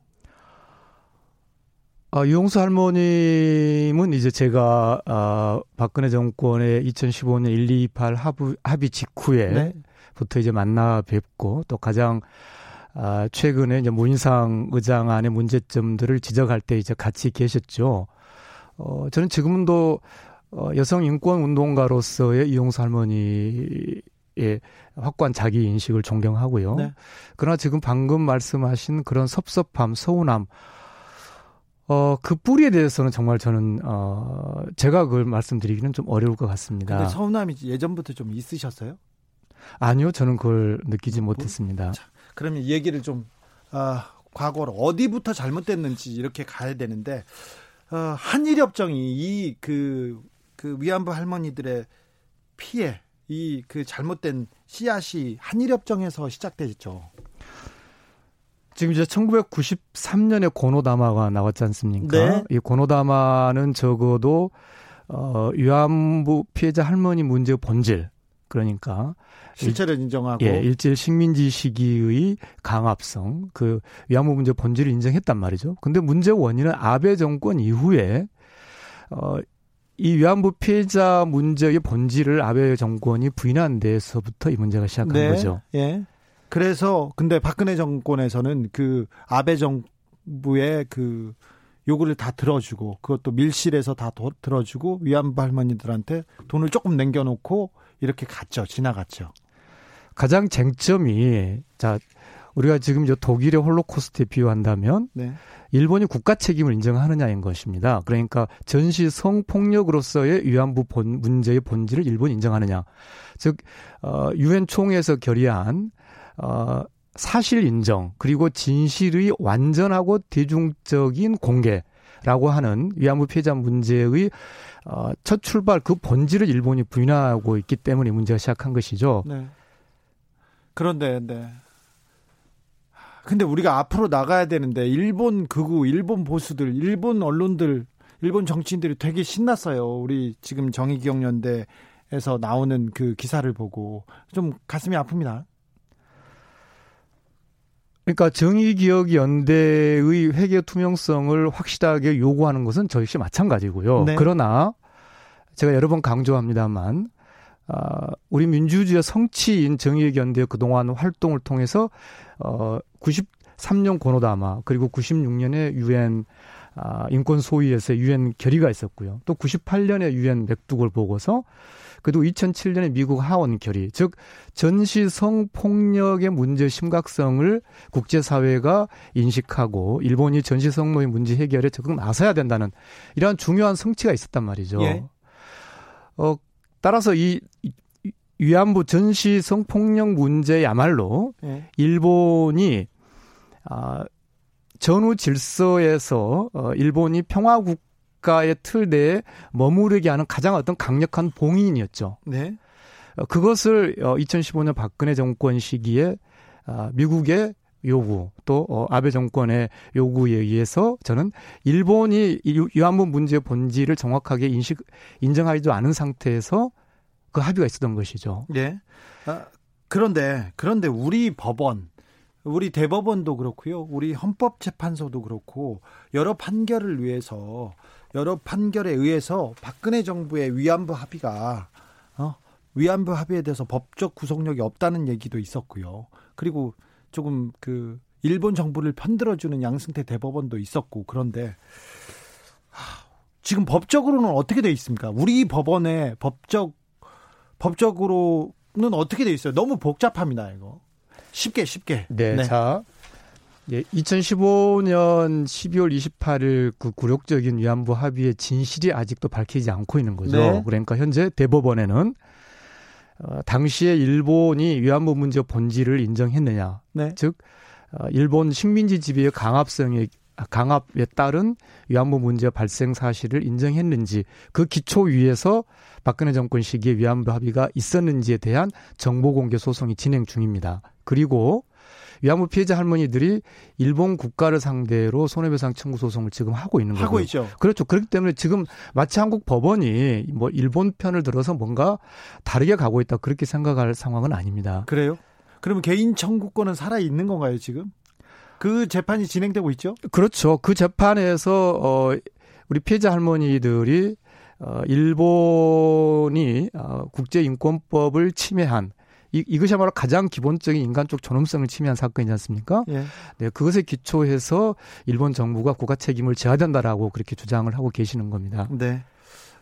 아, 유용수 할머님은 이제 제가 아, 박근혜 정권의 2015년 128 합의, 합의 직후에 네. 부터 이제 만나 뵙고 또 가장 아, 최근에 이제 문희상 의장 안의 문제점들을 지적할 때 이제 같이 계셨죠. 어, 저는 지금도 어, 여성 인권 운동가로서의 이용수 할머니의 확고한 자기 인식을 존경하고요. 네. 그러나 지금 방금 말씀하신 그런 섭섭함, 서운함, 어, 그 뿌리에 대해서는 정말 저는, 어, 제가 그걸 말씀드리기는 좀 어려울 것 같습니다. 근데 서운함이 예전부터 좀 있으셨어요? 아니요, 저는 그걸 느끼지 뭐? 못했습니다. 자, 그러면 얘기를 좀, 아, 과거로 어디부터 잘못됐는지 이렇게 가야 되는데, 어, 한일협정이 이 그, 그 위안부 할머니들의 피해, 이 그 잘못된 씨앗이 한일협정에서 시작되죠. 지금 이제 1993년에 고노다마가 나왔지 않습니까? 네. 이 고노다마는 적어도 어 위안부 피해자 할머니 문제의 본질 그러니까 실체를 인정하고 예, 일제 식민지 시기의 강압성 그 위안부 문제 본질을 인정했단 말이죠. 근데 문제 원인은 아베 정권 이후에 어 이 위안부 피해자 문제의 본질을 아베 정권이 부인한 데서부터 이 문제가 시작한 네. 거죠. 예. 그래서 근데 박근혜 정권에서는 그 아베 정부의 그 요구를 다 들어주고 그것도 밀실에서 다 도, 들어주고 위안부 할머니들한테 돈을 조금 남겨놓고 이렇게 갔죠 지나갔죠. 가장 쟁점이 자 우리가 지금 저 독일의 홀로코스트에 비유한다면 네. 일본이 국가 책임을 인정하느냐인 것입니다. 그러니까 전시 성폭력으로서의 위안부 본, 문제의 본질을 일본이 인정하느냐. 즉 어, 유엔 총회에서 결의한 어, 사실 인정 그리고 진실의 완전하고 대중적인 공개라고 하는 위안부 피해자 문제의 어, 첫 출발 그 본질을 일본이 부인하고 있기 때문에 문제가 시작한 것이죠. 네. 그런데 네. 근데 우리가 앞으로 나가야 되는데 일본 극우, 일본 보수들, 일본 언론들, 일본 정치인들이 되게 신났어요. 우리 지금 정의기억연대에서 나오는 그 기사를 보고 좀 가슴이 아픕니다. 그러니까 정의기억연대의 회계 투명성을 확실하게 요구하는 것은 저 역시 마찬가지고요. 네. 그러나 제가 여러 번 강조합니다만 아, 우리 민주주의의 성취인 정의기억연대의 그동안 활동을 통해서 어 93년 고노다마 그리고 96년에 유엔 아, 인권 소위에서 유엔 결의가 있었고요. 또 98년에 유엔 맥북을 보고서 그리고 2007년에 미국 하원 결의, 즉 전시 성폭력의 문제 심각성을 국제사회가 인식하고 일본이 전시 성노의 문제 해결에 적극 나서야 된다는 이러한 중요한 성취가 있었단 말이죠. 예. 어, 따라서 이 위안부 전시 성폭력 문제야말로 예. 일본이 아 전후 질서에서 어 일본이 평화국 국가의 틀 내에 머무르게 하는 가장 어떤 강력한 봉인이었죠. 네. 어, 그것을 2015년 어, 박근혜 정권 시기에 아, 미국의 요구 또 어, 아베 정권의 요구에 의해서 저는 일본이 위안부 문제의 본질을 정확하게 인식 인정하지도 않은 상태에서 그 합의가 있었던 것이죠. 네. 아, 그런데 그런데 우리 법원 우리 대법원도 그렇고요. 우리 헌법재판소도 그렇고 여러 판결을 위해서 여러 판결에 의해서 박근혜 정부의 위안부 합의가 어? 위안부 합의에 대해서 법적 구속력이 없다는 얘기도 있었고요. 그리고 조금 그 일본 정부를 편들어주는 양승태 대법원도 있었고 그런데 지금 법적으로는 어떻게 돼 있습니까? 우리 법원의 법적 법적으로는 어떻게 돼 있어요? 너무 복잡합니다 이거. 쉽게 쉽게. 네, 네. 자 예, 2015년 12월 28일 그 굴욕적인 위안부 합의의 진실이 아직도 밝히지 않고 있는 거죠. 네. 그러니까 현재 대법원에는 어, 당시에 일본이 위안부 문제 본질을 인정했느냐. 네. 즉, 어, 일본 식민지 지배의 강압성에 강압에 따른 위안부 문제 발생 사실을 인정했는지 그 기초 위에서 박근혜 정권 시기에 위안부 합의가 있었는지에 대한 정보 공개 소송이 진행 중입니다. 그리고 위안부 피해자 할머니들이 일본 국가를 상대로 손해배상 청구 소송을 지금 하고 있는 거죠. 하고 있죠. 그렇죠. 그렇기 때문에 지금 마치 한국 법원이 뭐 일본 편을 들어서 뭔가 다르게 가고 있다 그렇게 생각할 상황은 아닙니다. 그래요? 그러면 개인 청구권은 살아 있는 건가요, 지금? 그 재판이 진행되고 있죠? 그렇죠. 그 재판에서 어 우리 피해자 할머니들이 어 일본이 어 국제 인권법을 침해한 이, 이것이야말로 가장 기본적인 인간적 존엄성을 침해한 사건이지 않습니까? 예. 네, 그것에 기초해서 일본 정부가 국가 책임을 져야 된다라고 그렇게 주장을 하고 계시는 겁니다. 네.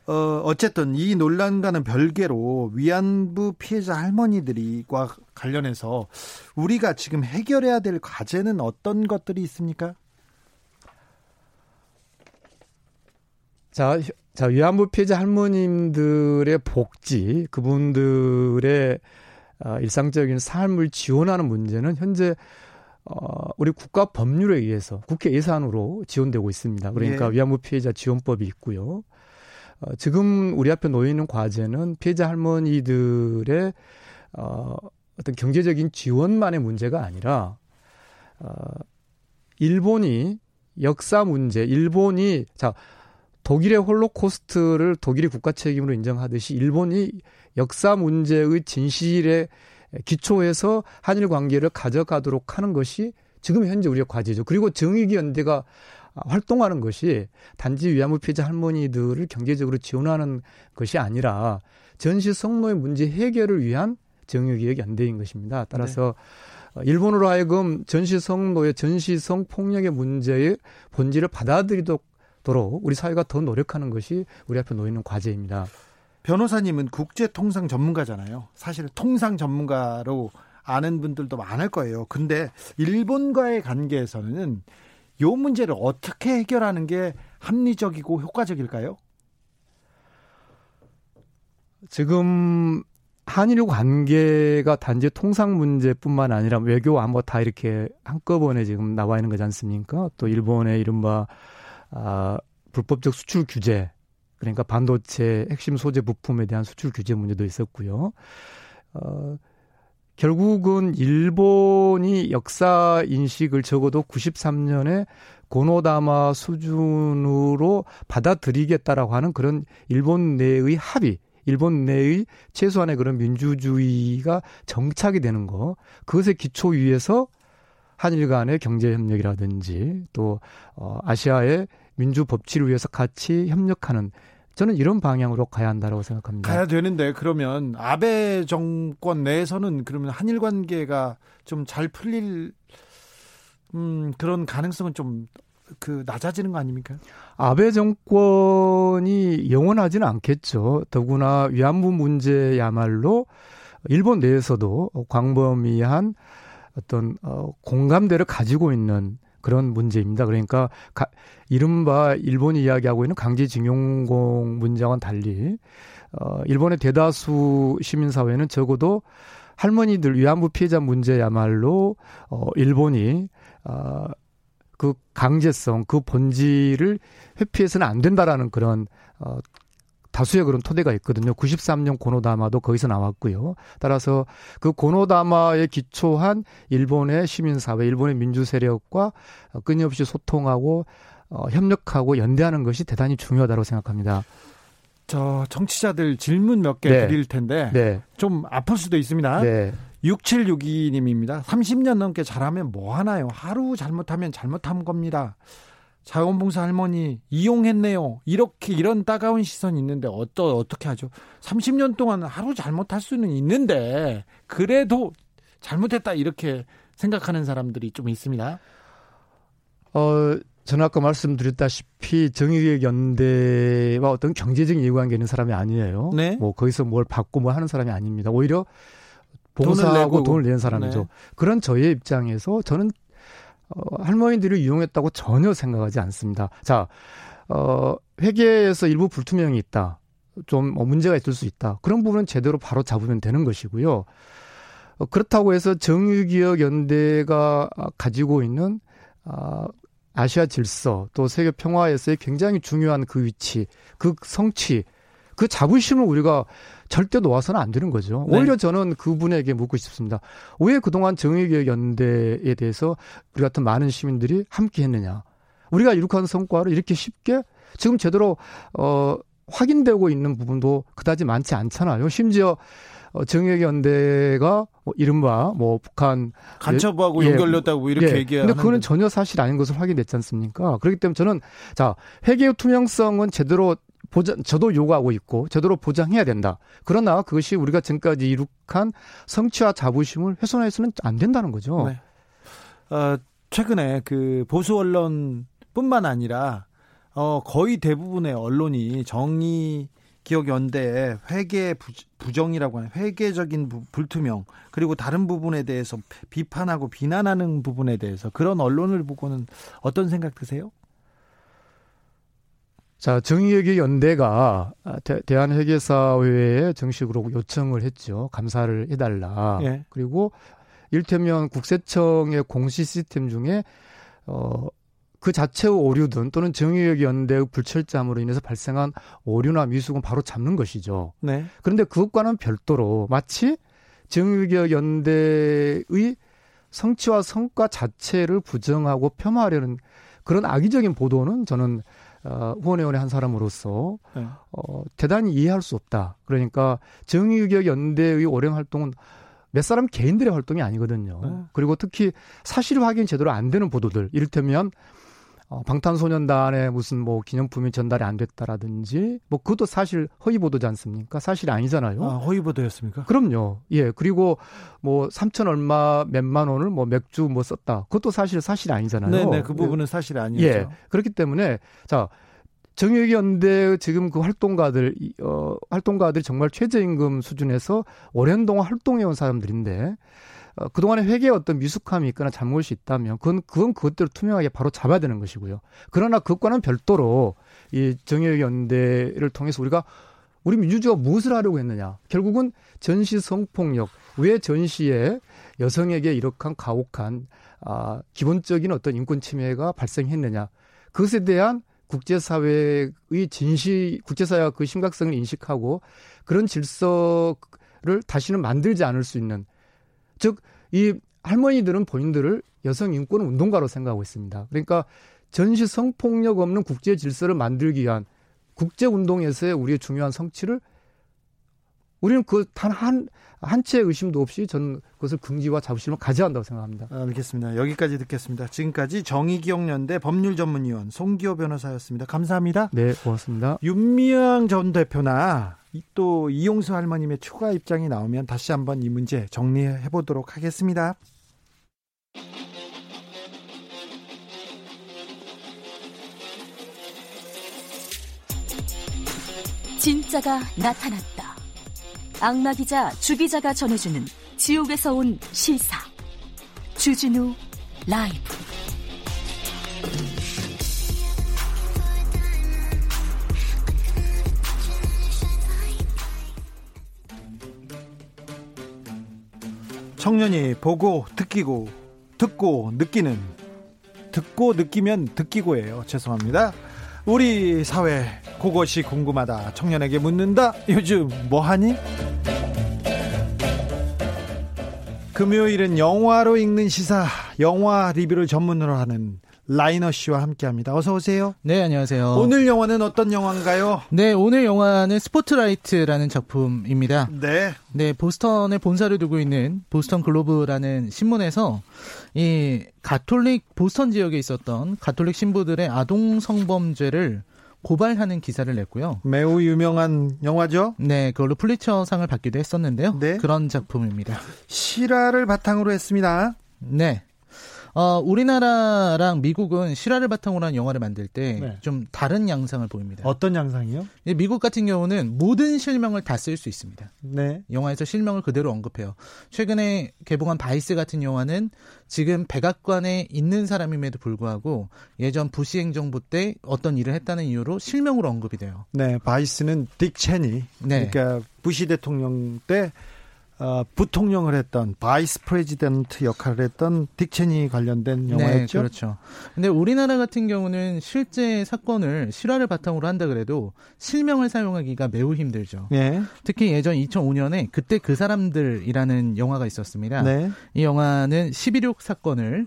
어, 어쨌든 이 논란과는 별개로 위안부 피해자 할머니들과 관련해서 우리가 지금 해결해야 될 과제는 어떤 것들이 있습니까? 자, 자 위안부 피해자 할머님들의 복지, 그분들의 어, 일상적인 삶을 지원하는 문제는 현재 어, 우리 국가 법률에 의해서 국회 예산으로 지원되고 있습니다. 그러니까 예. 위안부 피해자 지원법이 있고요. 어, 지금 우리 앞에 놓여 있는 과제는 피해자 할머니들의 어, 어떤 경제적인 지원만의 문제가 아니라 어, 일본이 역사 문제, 일본이 자 독일의 홀로코스트를 독일이 국가 책임으로 인정하듯이 일본이 역사 문제의 진실에 기초해서 한일 관계를 가져가도록 하는 것이 지금 현재 우리의 과제죠. 그리고 정의기 연대가 활동하는 것이 단지 위안부 피해자 할머니들을 경제적으로 지원하는 것이 아니라 전시 성노의 문제 해결을 위한 정의기획 연대인 것입니다. 따라서 네. 일본으로 하여금 전시 성노의 전시 성 폭력의 문제의 본질을 받아들이도록 도록 우리 사회가 더 노력하는 것이 우리 앞에 놓이는 과제입니다. 변호사님은 국제 통상 전문가잖아요. 사실 통상 전문가로 아는 분들도 많을 거예요. 근데 일본과의 관계에서는 이 문제를 어떻게 해결하는 게 합리적이고 효과적일까요? 지금 한일 관계가 단지 통상 문제뿐만 아니라 외교 안보 다 이렇게 한꺼번에 지금 나와 있는 거지 않습니까? 또 일본의 이른바 아, 불법적 수출 규제 그러니까 반도체 핵심 소재 부품에 대한 수출 규제 문제도 있었고요. 어, 결국은 일본이 역사 인식을 적어도 93년에 고노다마 수준으로 받아들이겠다라고 하는 그런 일본 내의 합의, 일본 내의 최소한의 그런 민주주의가 정착이 되는 거, 그것의 기초 위에서 한일 간의 경제 협력이라든지 또 어, 아시아의 민주 법치를 위해서 같이 협력하는 저는 이런 방향으로 가야 한다고 생각합니다. 가야 되는데 그러면 아베 정권 내에서는 그러면 한일 관계가 좀 잘 풀릴 음, 그런 가능성은 좀 그 낮아지는 거 아닙니까? 아베 정권이 영원하지는 않겠죠. 더구나 위안부 문제야말로 일본 내에서도 광범위한 어떤 어, 공감대를 가지고 있는 그런 문제입니다. 그러니까 가, 이른바 일본이 이야기하고 있는 강제징용공 문제와는 달리 어, 일본의 대다수 시민사회는 적어도 할머니들 위안부 피해자 문제야말로 어, 일본이 어, 그 강제성, 그 본질을 회피해서는 안 된다라는 그런 어, 다수의 그런 토대가 있거든요. 93년 고노다마도 거기서 나왔고요. 따라서 그 고노다마에 기초한 일본의 시민사회, 일본의 민주 세력과 끊임없이 소통하고 어, 협력하고 연대하는 것이 대단히 중요하다고 생각합니다. 저 정치자들 질문 몇개 네. 드릴 텐데 네. 좀 아플 수도 있습니다. 네. 6762님입니다. 30년 넘게 잘하면 뭐 하나요? 하루 잘못하면 잘못한 겁니다. 자원봉사 할머니 이용했네요. 이렇게 이런 따가운 시선이 있는데 어떠 어떻게 하죠? 30년 동안 하루 잘못할 수는 있는데 그래도 잘못했다 이렇게 생각하는 사람들이 좀 있습니다. 어, 저는 아까 말씀드렸다시피 정의의 연대와 어떤 경제적인 이해관계 있는 사람이 아니에요. 네? 뭐 거기서 뭘 받고 뭐 하는 사람이 아닙니다. 오히려 봉사하고 돈을, 돈을 내는 사람이죠. 네. 그런 저의 입장에서 저는 어, 할머니들을 이용했다고 전혀 생각하지 않습니다. 자, 어, 회계에서 일부 불투명이 있다. 좀뭐 문제가 있을 수 있다. 그런 부분은 제대로 바로 잡으면 되는 것이고요. 어, 그렇다고 해서 정유기업 연대가 가지고 있는 아, 아시아 질서 또 세계 평화에서의 굉장히 중요한 그 위치, 그 성취, 그 자부심을 우리가 절대 놓아서는 안 되는 거죠. 네. 오히려 저는 그분에게 묻고 싶습니다. 왜 그동안 정의개혁연대에 대해서 우리 같은 많은 시민들이 함께 했느냐. 우리가 이룩한 성과를 이렇게 쉽게 지금 제대로 어 확인되고 있는 부분도 그다지 많지 않잖아요. 심지어 어, 정의연대가 뭐 이른바 뭐 북한 간첩하고 예, 연결됐다고 이렇게 예, 얘기하는. 근데 그거는 전혀 사실 아닌 것을 확인됐지 않습니까? 그렇기 때문에 저는 자 회계 투명성은 제대로 보장, 저도 요구하고 있고 제대로 보장해야 된다. 그러나 그것이 우리가 지금까지 이룩한 성취와 자부심을 훼손해서는 안 된다는 거죠. 네. 어, 최근에 그 보수 언론뿐만 아니라 어, 거의 대부분의 언론이 정의 기억 연대에 회계 부정이라고 하는 회계적인 불투명 그리고 다른 부분에 대해서 비판하고 비난하는 부분에 대해서 그런 언론을 보고는 어떤 생각 드세요? 자, 정의회계 연대가 대, 한회계사회에 정식으로 요청을 했죠. 감사를 해달라. 예. 그리고 일테면 국세청의 공시 시스템 중에 어, 그 자체의 오류든 또는 정의회계 연대의 불철저함으로 인해서 발생한 오류나 미숙은 바로 잡는 것이죠. 네. 그런데 그것과는 별도로 마치 정의회계 연대의 성취와 성과 자체를 부정하고 폄하하려는 그런 악의적인 보도는 저는 어, 후원회원의 한 사람으로서 네. 어, 대단히 이해할 수 없다. 그러니까 정의유격 연대의 오랜 활동은 몇 사람 개인들의 활동이 아니거든요. 네. 그리고 특히 사실 확인 제대로 안 되는 보도들, 이를테면 어, 방탄소년단의 무슨 뭐 기념품이 전달이 안 됐다라든지 뭐 그것도 사실 허위 보도지 않습니까? 사실 아니잖아요. 아, 허위 보도였습니까? 그럼요. 예. 그리고 뭐 3천 얼마 몇만 원을 뭐 맥주 뭐 썼다. 그것도 사실 사실 아니잖아요. 네, 네. 그 부분은 예. 사실 아니죠. 예. 그렇기 때문에 자, 정의연대 지금 그 활동가들 어 활동가들이 정말 최저임금 수준에서 오랜 동안 활동해 온 사람들인데 어, 그동안에 회계에 어떤 미숙함이 있거나 잘못이 있다면 그건 그건 그것대로 투명하게 바로 잡아야 되는 것이고요. 그러나 그것과는 별도로 이 정의연대를 통해서 우리가 우리 민주주의가 무엇을 하려고 했느냐? 결국은 전시 성폭력 왜 전시에 여성에게 이렇게 가혹한 아, 기본적인 어떤 인권 침해가 발생했느냐? 그것에 대한 국제사회의 진시, 국제사회가 그 심각성을 인식하고 그런 질서를 다시는 만들지 않을 수 있는 즉, 이 할머니들은 본인들을 여성 인권 운동가로 생각하고 있습니다. 그러니까 전시 성폭력 없는 국제 질서를 만들기 위한 국제 운동에서의 우리의 중요한 성취를 우리는 그 단 한 한채 의심도 없이 저는 그것을 긍지와 자부심을 가져야 한다고 생각합니다. 알겠습니다. 여기까지 듣겠습니다. 지금까지 정의기억연대 법률전문위원 송기호 변호사였습니다. 감사합니다. 네, 고맙습니다. 윤미향 전 대표나 또 이용수 할머님의 추가 입장이 나오면 다시 한번 이 문제 정리해 보도록 하겠습니다. 진짜가 나타났다. 악마 기자 주 기자가 전해주는 지옥에서 온 실사. 주진우 라이브. 청년이 보고 듣기고 듣고 느끼는 듣고 느끼면 듣기고예요. 죄송합니다. 우리 사회 그것이 궁금하다. 청년에게 묻는다. 요즘 뭐 하니? 금요일은 영화로 읽는 시사, 영화 리뷰를 전문으로 하는 라이너 씨와 함께합니다. 어서 오세요. 네, 안녕하세요. 오늘 영화는 어떤 영화인가요? 네, 오늘 영화는 스포트라이트라는 작품입니다. 네. 네, 보스턴에 본사를 두고 있는 보스턴 글로브라는 신문에서 이 가톨릭 보스턴 지역에 있었던 가톨릭 신부들의 아동 성범죄를 고발하는 기사를 냈고요. 매우 유명한 영화죠? 네, 그걸로 플리처상을 받기도 했었는데요. 네. 그런 작품입니다. 실화를 바탕으로 했습니다. 네. 어, 우리나라랑 미국은 실화를 바탕으로 한 영화를 만들 때좀 네. 다른 양상을 보입니다. 어떤 양상이요? 미국 같은 경우는 모든 실명을 다 쓸 수 있습니다. 네. 영화에서 실명을 그대로 언급해요. 최근에 개봉한 바이스 같은 영화는 지금 백악관에 있는 사람임에도 불구하고 예전 부시 행정부 때 어떤 일을 했다는 이유로 실명으로 언급이 돼요. 네, 바이스는 딕 체니. 네. 그러니까 부시 대통령 때 어, 부통령을 했던 vice president 역할을 했던 딕체니 관련된 네, 영화였죠. 네, 그렇죠. 근데 우리나라 같은 경우는 실제 사건을 실화를 바탕으로 한다 그래도 실명을 사용하기가 매우 힘들죠. 네. 특히 예전 2005년에 그때 그 사람들이라는 영화가 있었습니다. 네. 이 영화는 11.6 사건을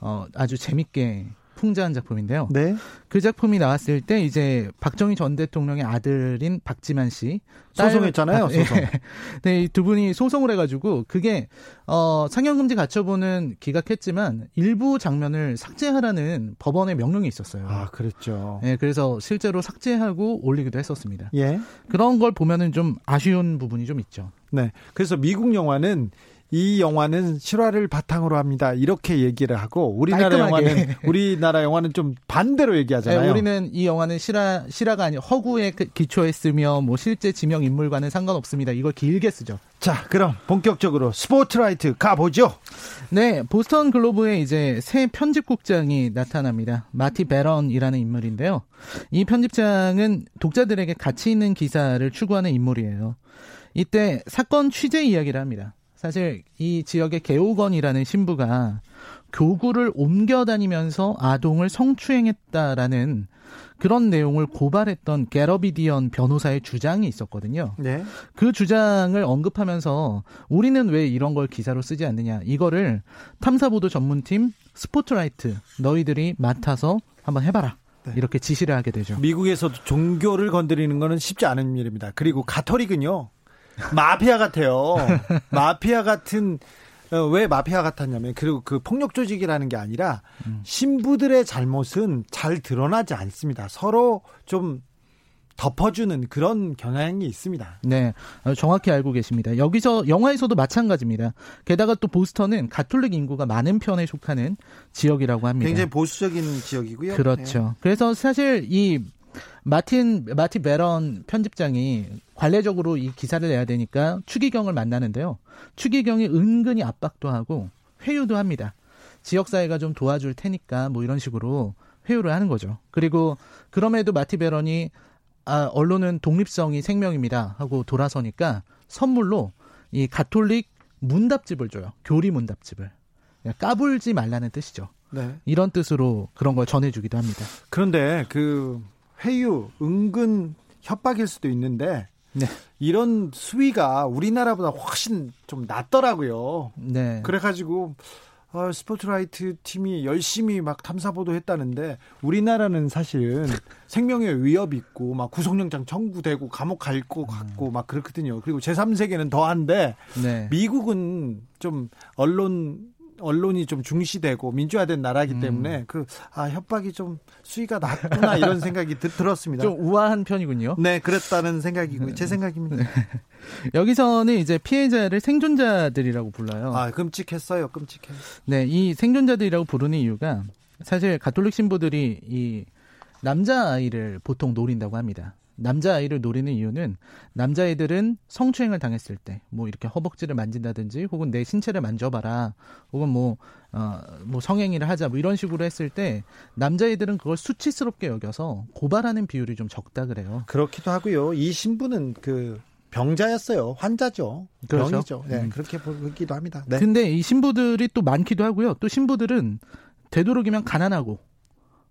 어, 아주 재밌게 풍자한 작품인데요. 네. 그 작품이 나왔을 때 이제 박정희 전 대통령의 아들인 박지만 씨 소송했잖아요. 아, 예. 소송. 네, 두 분이 소송을 해가지고 그게 어, 상영금지 가처분은 기각했지만 일부 장면을 삭제하라는 법원의 명령이 있었어요. 아, 그랬죠. 네, 그래서 실제로 삭제하고 올리기도 했었습니다. 예. 그런 걸 보면은 좀 아쉬운 부분이 좀 있죠. 네. 그래서 미국 영화는 이 영화는 실화를 바탕으로 합니다. 이렇게 얘기를 하고 우리나라 깔끔하게. 영화는 우리나라 영화는 좀 반대로 얘기하잖아요. 네, 우리는 이 영화는 실화 실화가 아니 허구에 그 기초했으며 뭐 실제 지명 인물과는 상관없습니다. 이걸 길게 쓰죠. 자, 그럼 본격적으로 스포트라이트 가보죠. 네, 보스턴 글로브에 이제 새 편집국장이 나타납니다. 마티 베런이라는 인물인데요. 이 편집장은 독자들에게 가치 있는 기사를 추구하는 인물이에요. 이때 사건 취재 이야기를 합니다. 사실 이 지역의 개호건이라는 신부가 교구를 옮겨 다니면서 아동을 성추행했다라는 그런 내용을 고발했던 게러비디언 변호사의 주장이 있었거든요. 네. 그 주장을 언급하면서 우리는 왜 이런 걸 기사로 쓰지 않느냐. 이거를 탐사보도 전문팀 스포트라이트 너희들이 맡아서 한번 해봐라. 네. 이렇게 지시를 하게 되죠. 미국에서도 종교를 건드리는 것은 쉽지 않은 일입니다. 그리고 가톨릭은요. 마피아 같아요. 마피아 같은 어, 왜 마피아 같았냐면 그리고 그 폭력 조직이라는 게 아니라 음. 신부들의 잘못은 잘 드러나지 않습니다. 서로 좀 덮어주는 그런 경향이 있습니다. 네, 어, 정확히 알고 계십니다. 여기서 영화에서도 마찬가지입니다. 게다가 또 보스턴은 가톨릭 인구가 많은 편에 속하는 지역이라고 합니다. 굉장히 보수적인 지역이고요. 그렇죠. 네. 그래서 사실 이 마틴 마티 베런 편집장이 관례적으로 이 기사를 내야 되니까 추기경을 만나는데요. 추기경이 은근히 압박도 하고 회유도 합니다. 지역사회가 좀 도와줄 테니까 뭐 이런 식으로 회유를 하는 거죠. 그리고 그럼에도 마티 베런이 아, 언론은 독립성이 생명입니다 하고 돌아서니까 선물로 이 가톨릭 문답집을 줘요. 교리 문답집을. 까불지 말라는 뜻이죠. 네. 이런 뜻으로 그런 걸 전해주기도 합니다. 그런데 그 회유, 은근 협박일 수도 있는데 네. 이런 수위가 우리나라보다 훨씬 좀 낮더라고요. 네. 그래가지고 어, 스포트라이트 팀이 열심히 막 탐사 보도 했다는데 우리나라는 사실 생명의 위협 있고 막 구속영장 청구되고 감옥 갈고 갔고 음. 막 그렇거든요. 그리고 제3세계는 더한데 네. 미국은 좀 언론 언론이 좀 중시되고 민주화된 나라이기 음. 때문에 그 아 협박이 좀 수위가 낮구나 이런 생각이 드, 들었습니다. 좀 우아한 편이군요. 네, 그랬다는 생각이고 제 생각입니다. 네. 여기서는 이제 피해자를 생존자들이라고 불러요. 아, 끔찍했어요. 끔찍해. 네, 이 생존자들이라고 부르는 이유가 사실 가톨릭 신부들이 이 남자 아이를 보통 노린다고 합니다. 남자아이를 노리는 이유는 남자애들은 성추행을 당했을 때 뭐 이렇게 허벅지를 만진다든지 혹은 내 신체를 만져봐라 혹은 뭐, 어, 뭐 성행위를 하자 뭐 이런 식으로 했을 때 남자애들은 그걸 수치스럽게 여겨서 고발하는 비율이 좀 적다 그래요. 그렇기도 하고요. 이 신부는 그 병자였어요. 환자죠. 그렇죠? 병이죠. 네, 음. 그렇게 보기도 합니다. 네. 근데 이 신부들이 또 많기도 하고요. 또 신부들은 되도록이면 가난하고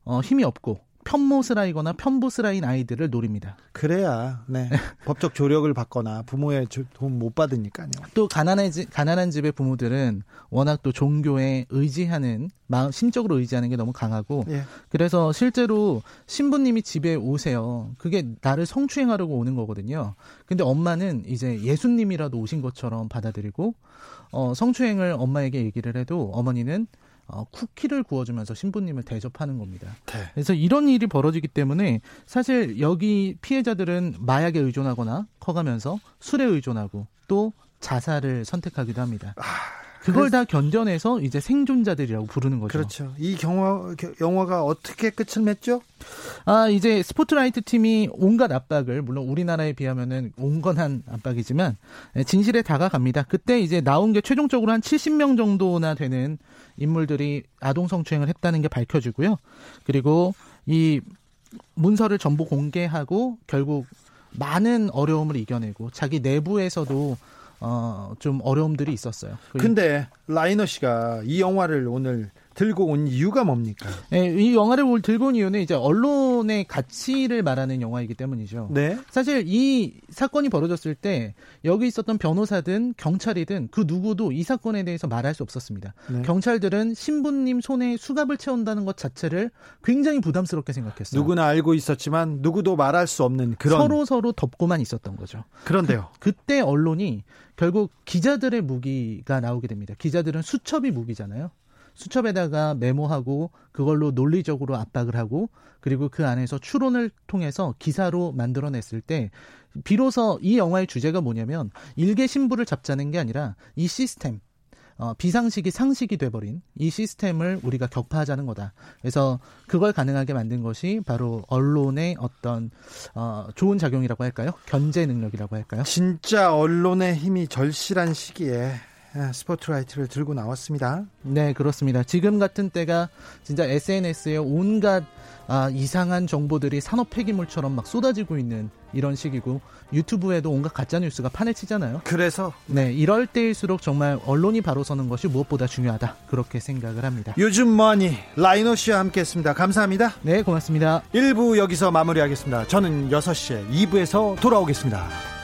어, 힘이 없고 편모스라이거나 편부스라인 아이들을 노립니다. 그래야 네. 법적 조력을 받거나 부모의 도움 못 받으니까요. 또 가난한 가난한 집의 부모들은 워낙 또 종교에 의지하는 마음 심적으로 의지하는 게 너무 강하고 예. 그래서 실제로 신부님이 집에 오세요. 그게 나를 성추행하려고 오는 거거든요. 근데 엄마는 이제 예수님이라도 오신 것처럼 받아들이고 어 성추행을 엄마에게 얘기를 해도 어머니는 어, 쿠키를 구워주면서 신부님을 대접하는 겁니다. 네. 그래서 이런 일이 벌어지기 때문에 사실 여기 피해자들은 마약에 의존하거나 커가면서 술에 의존하고 또 자살을 선택하기도 합니다. 아, 그걸 다 견뎌내서 이제 생존자들이라고 부르는 거죠. 그렇죠. 이 경화, 영화가 어떻게 끝을 맺죠? 아, 이제 스포트라이트 팀이 온갖 압박을, 물론 우리나라에 비하면은 온건한 압박이지만, 예, 진실에 다가갑니다. 그때 이제 나온 게 최종적으로 한 70명 정도나 되는 인물들이 아동 성추행을 했다는 게 밝혀지고요. 그리고 이 문서를 전부 공개하고 결국 많은 어려움을 이겨내고 자기 내부에서도 어, 좀 어려움들이 있었어요. 근데 라이너 씨가 이 영화를 오늘 들고 온 이유가 뭡니까? 네, 이 영화를 들고 온 이유는 이제 언론의 가치를 말하는 영화이기 때문이죠. 네. 사실 이 사건이 벌어졌을 때 여기 있었던 변호사든 경찰이든 그 누구도 이 사건에 대해서 말할 수 없었습니다. 네. 경찰들은 신부님 손에 수갑을 채운다는 것 자체를 굉장히 부담스럽게 생각했어요. 누구나 알고 있었지만 누구도 말할 수 없는 그런 서로 서로 덮고만 있었던 거죠. 그런데요. 그, 그때 언론이 결국 기자들의 무기가 나오게 됩니다. 기자들은 수첩이 무기잖아요. 수첩에다가 메모하고 그걸로 논리적으로 압박을 하고 그리고 그 안에서 추론을 통해서 기사로 만들어냈을 때 비로소 이 영화의 주제가 뭐냐면 일개 신부를 잡자는 게 아니라 이 시스템 어, 비상식이 상식이 돼버린 이 시스템을 우리가 격파하자는 거다. 그래서 그걸 가능하게 만든 것이 바로 언론의 어떤 어, 좋은 작용이라고 할까요? 견제 능력이라고 할까요? 진짜 언론의 힘이 절실한 시기에 아, 스포트라이트를 들고 나왔습니다. 네, 그렇습니다. 지금 같은 때가 진짜 SNS에 온갖 아, 이상한 정보들이 산업 폐기물처럼 막 쏟아지고 있는 이런 시기고 유튜브에도 온갖 가짜 뉴스가 판을 치잖아요. 그래서 네, 이럴 때일수록 정말 언론이 바로 서는 것이 무엇보다 중요하다. 그렇게 생각을 합니다. 요즘 뭐니 라이노 씨와 함께 했습니다. 감사합니다. 네, 고맙습니다. 1부 여기서 마무리하겠습니다. 저는 6시에 2부에서 돌아오겠습니다.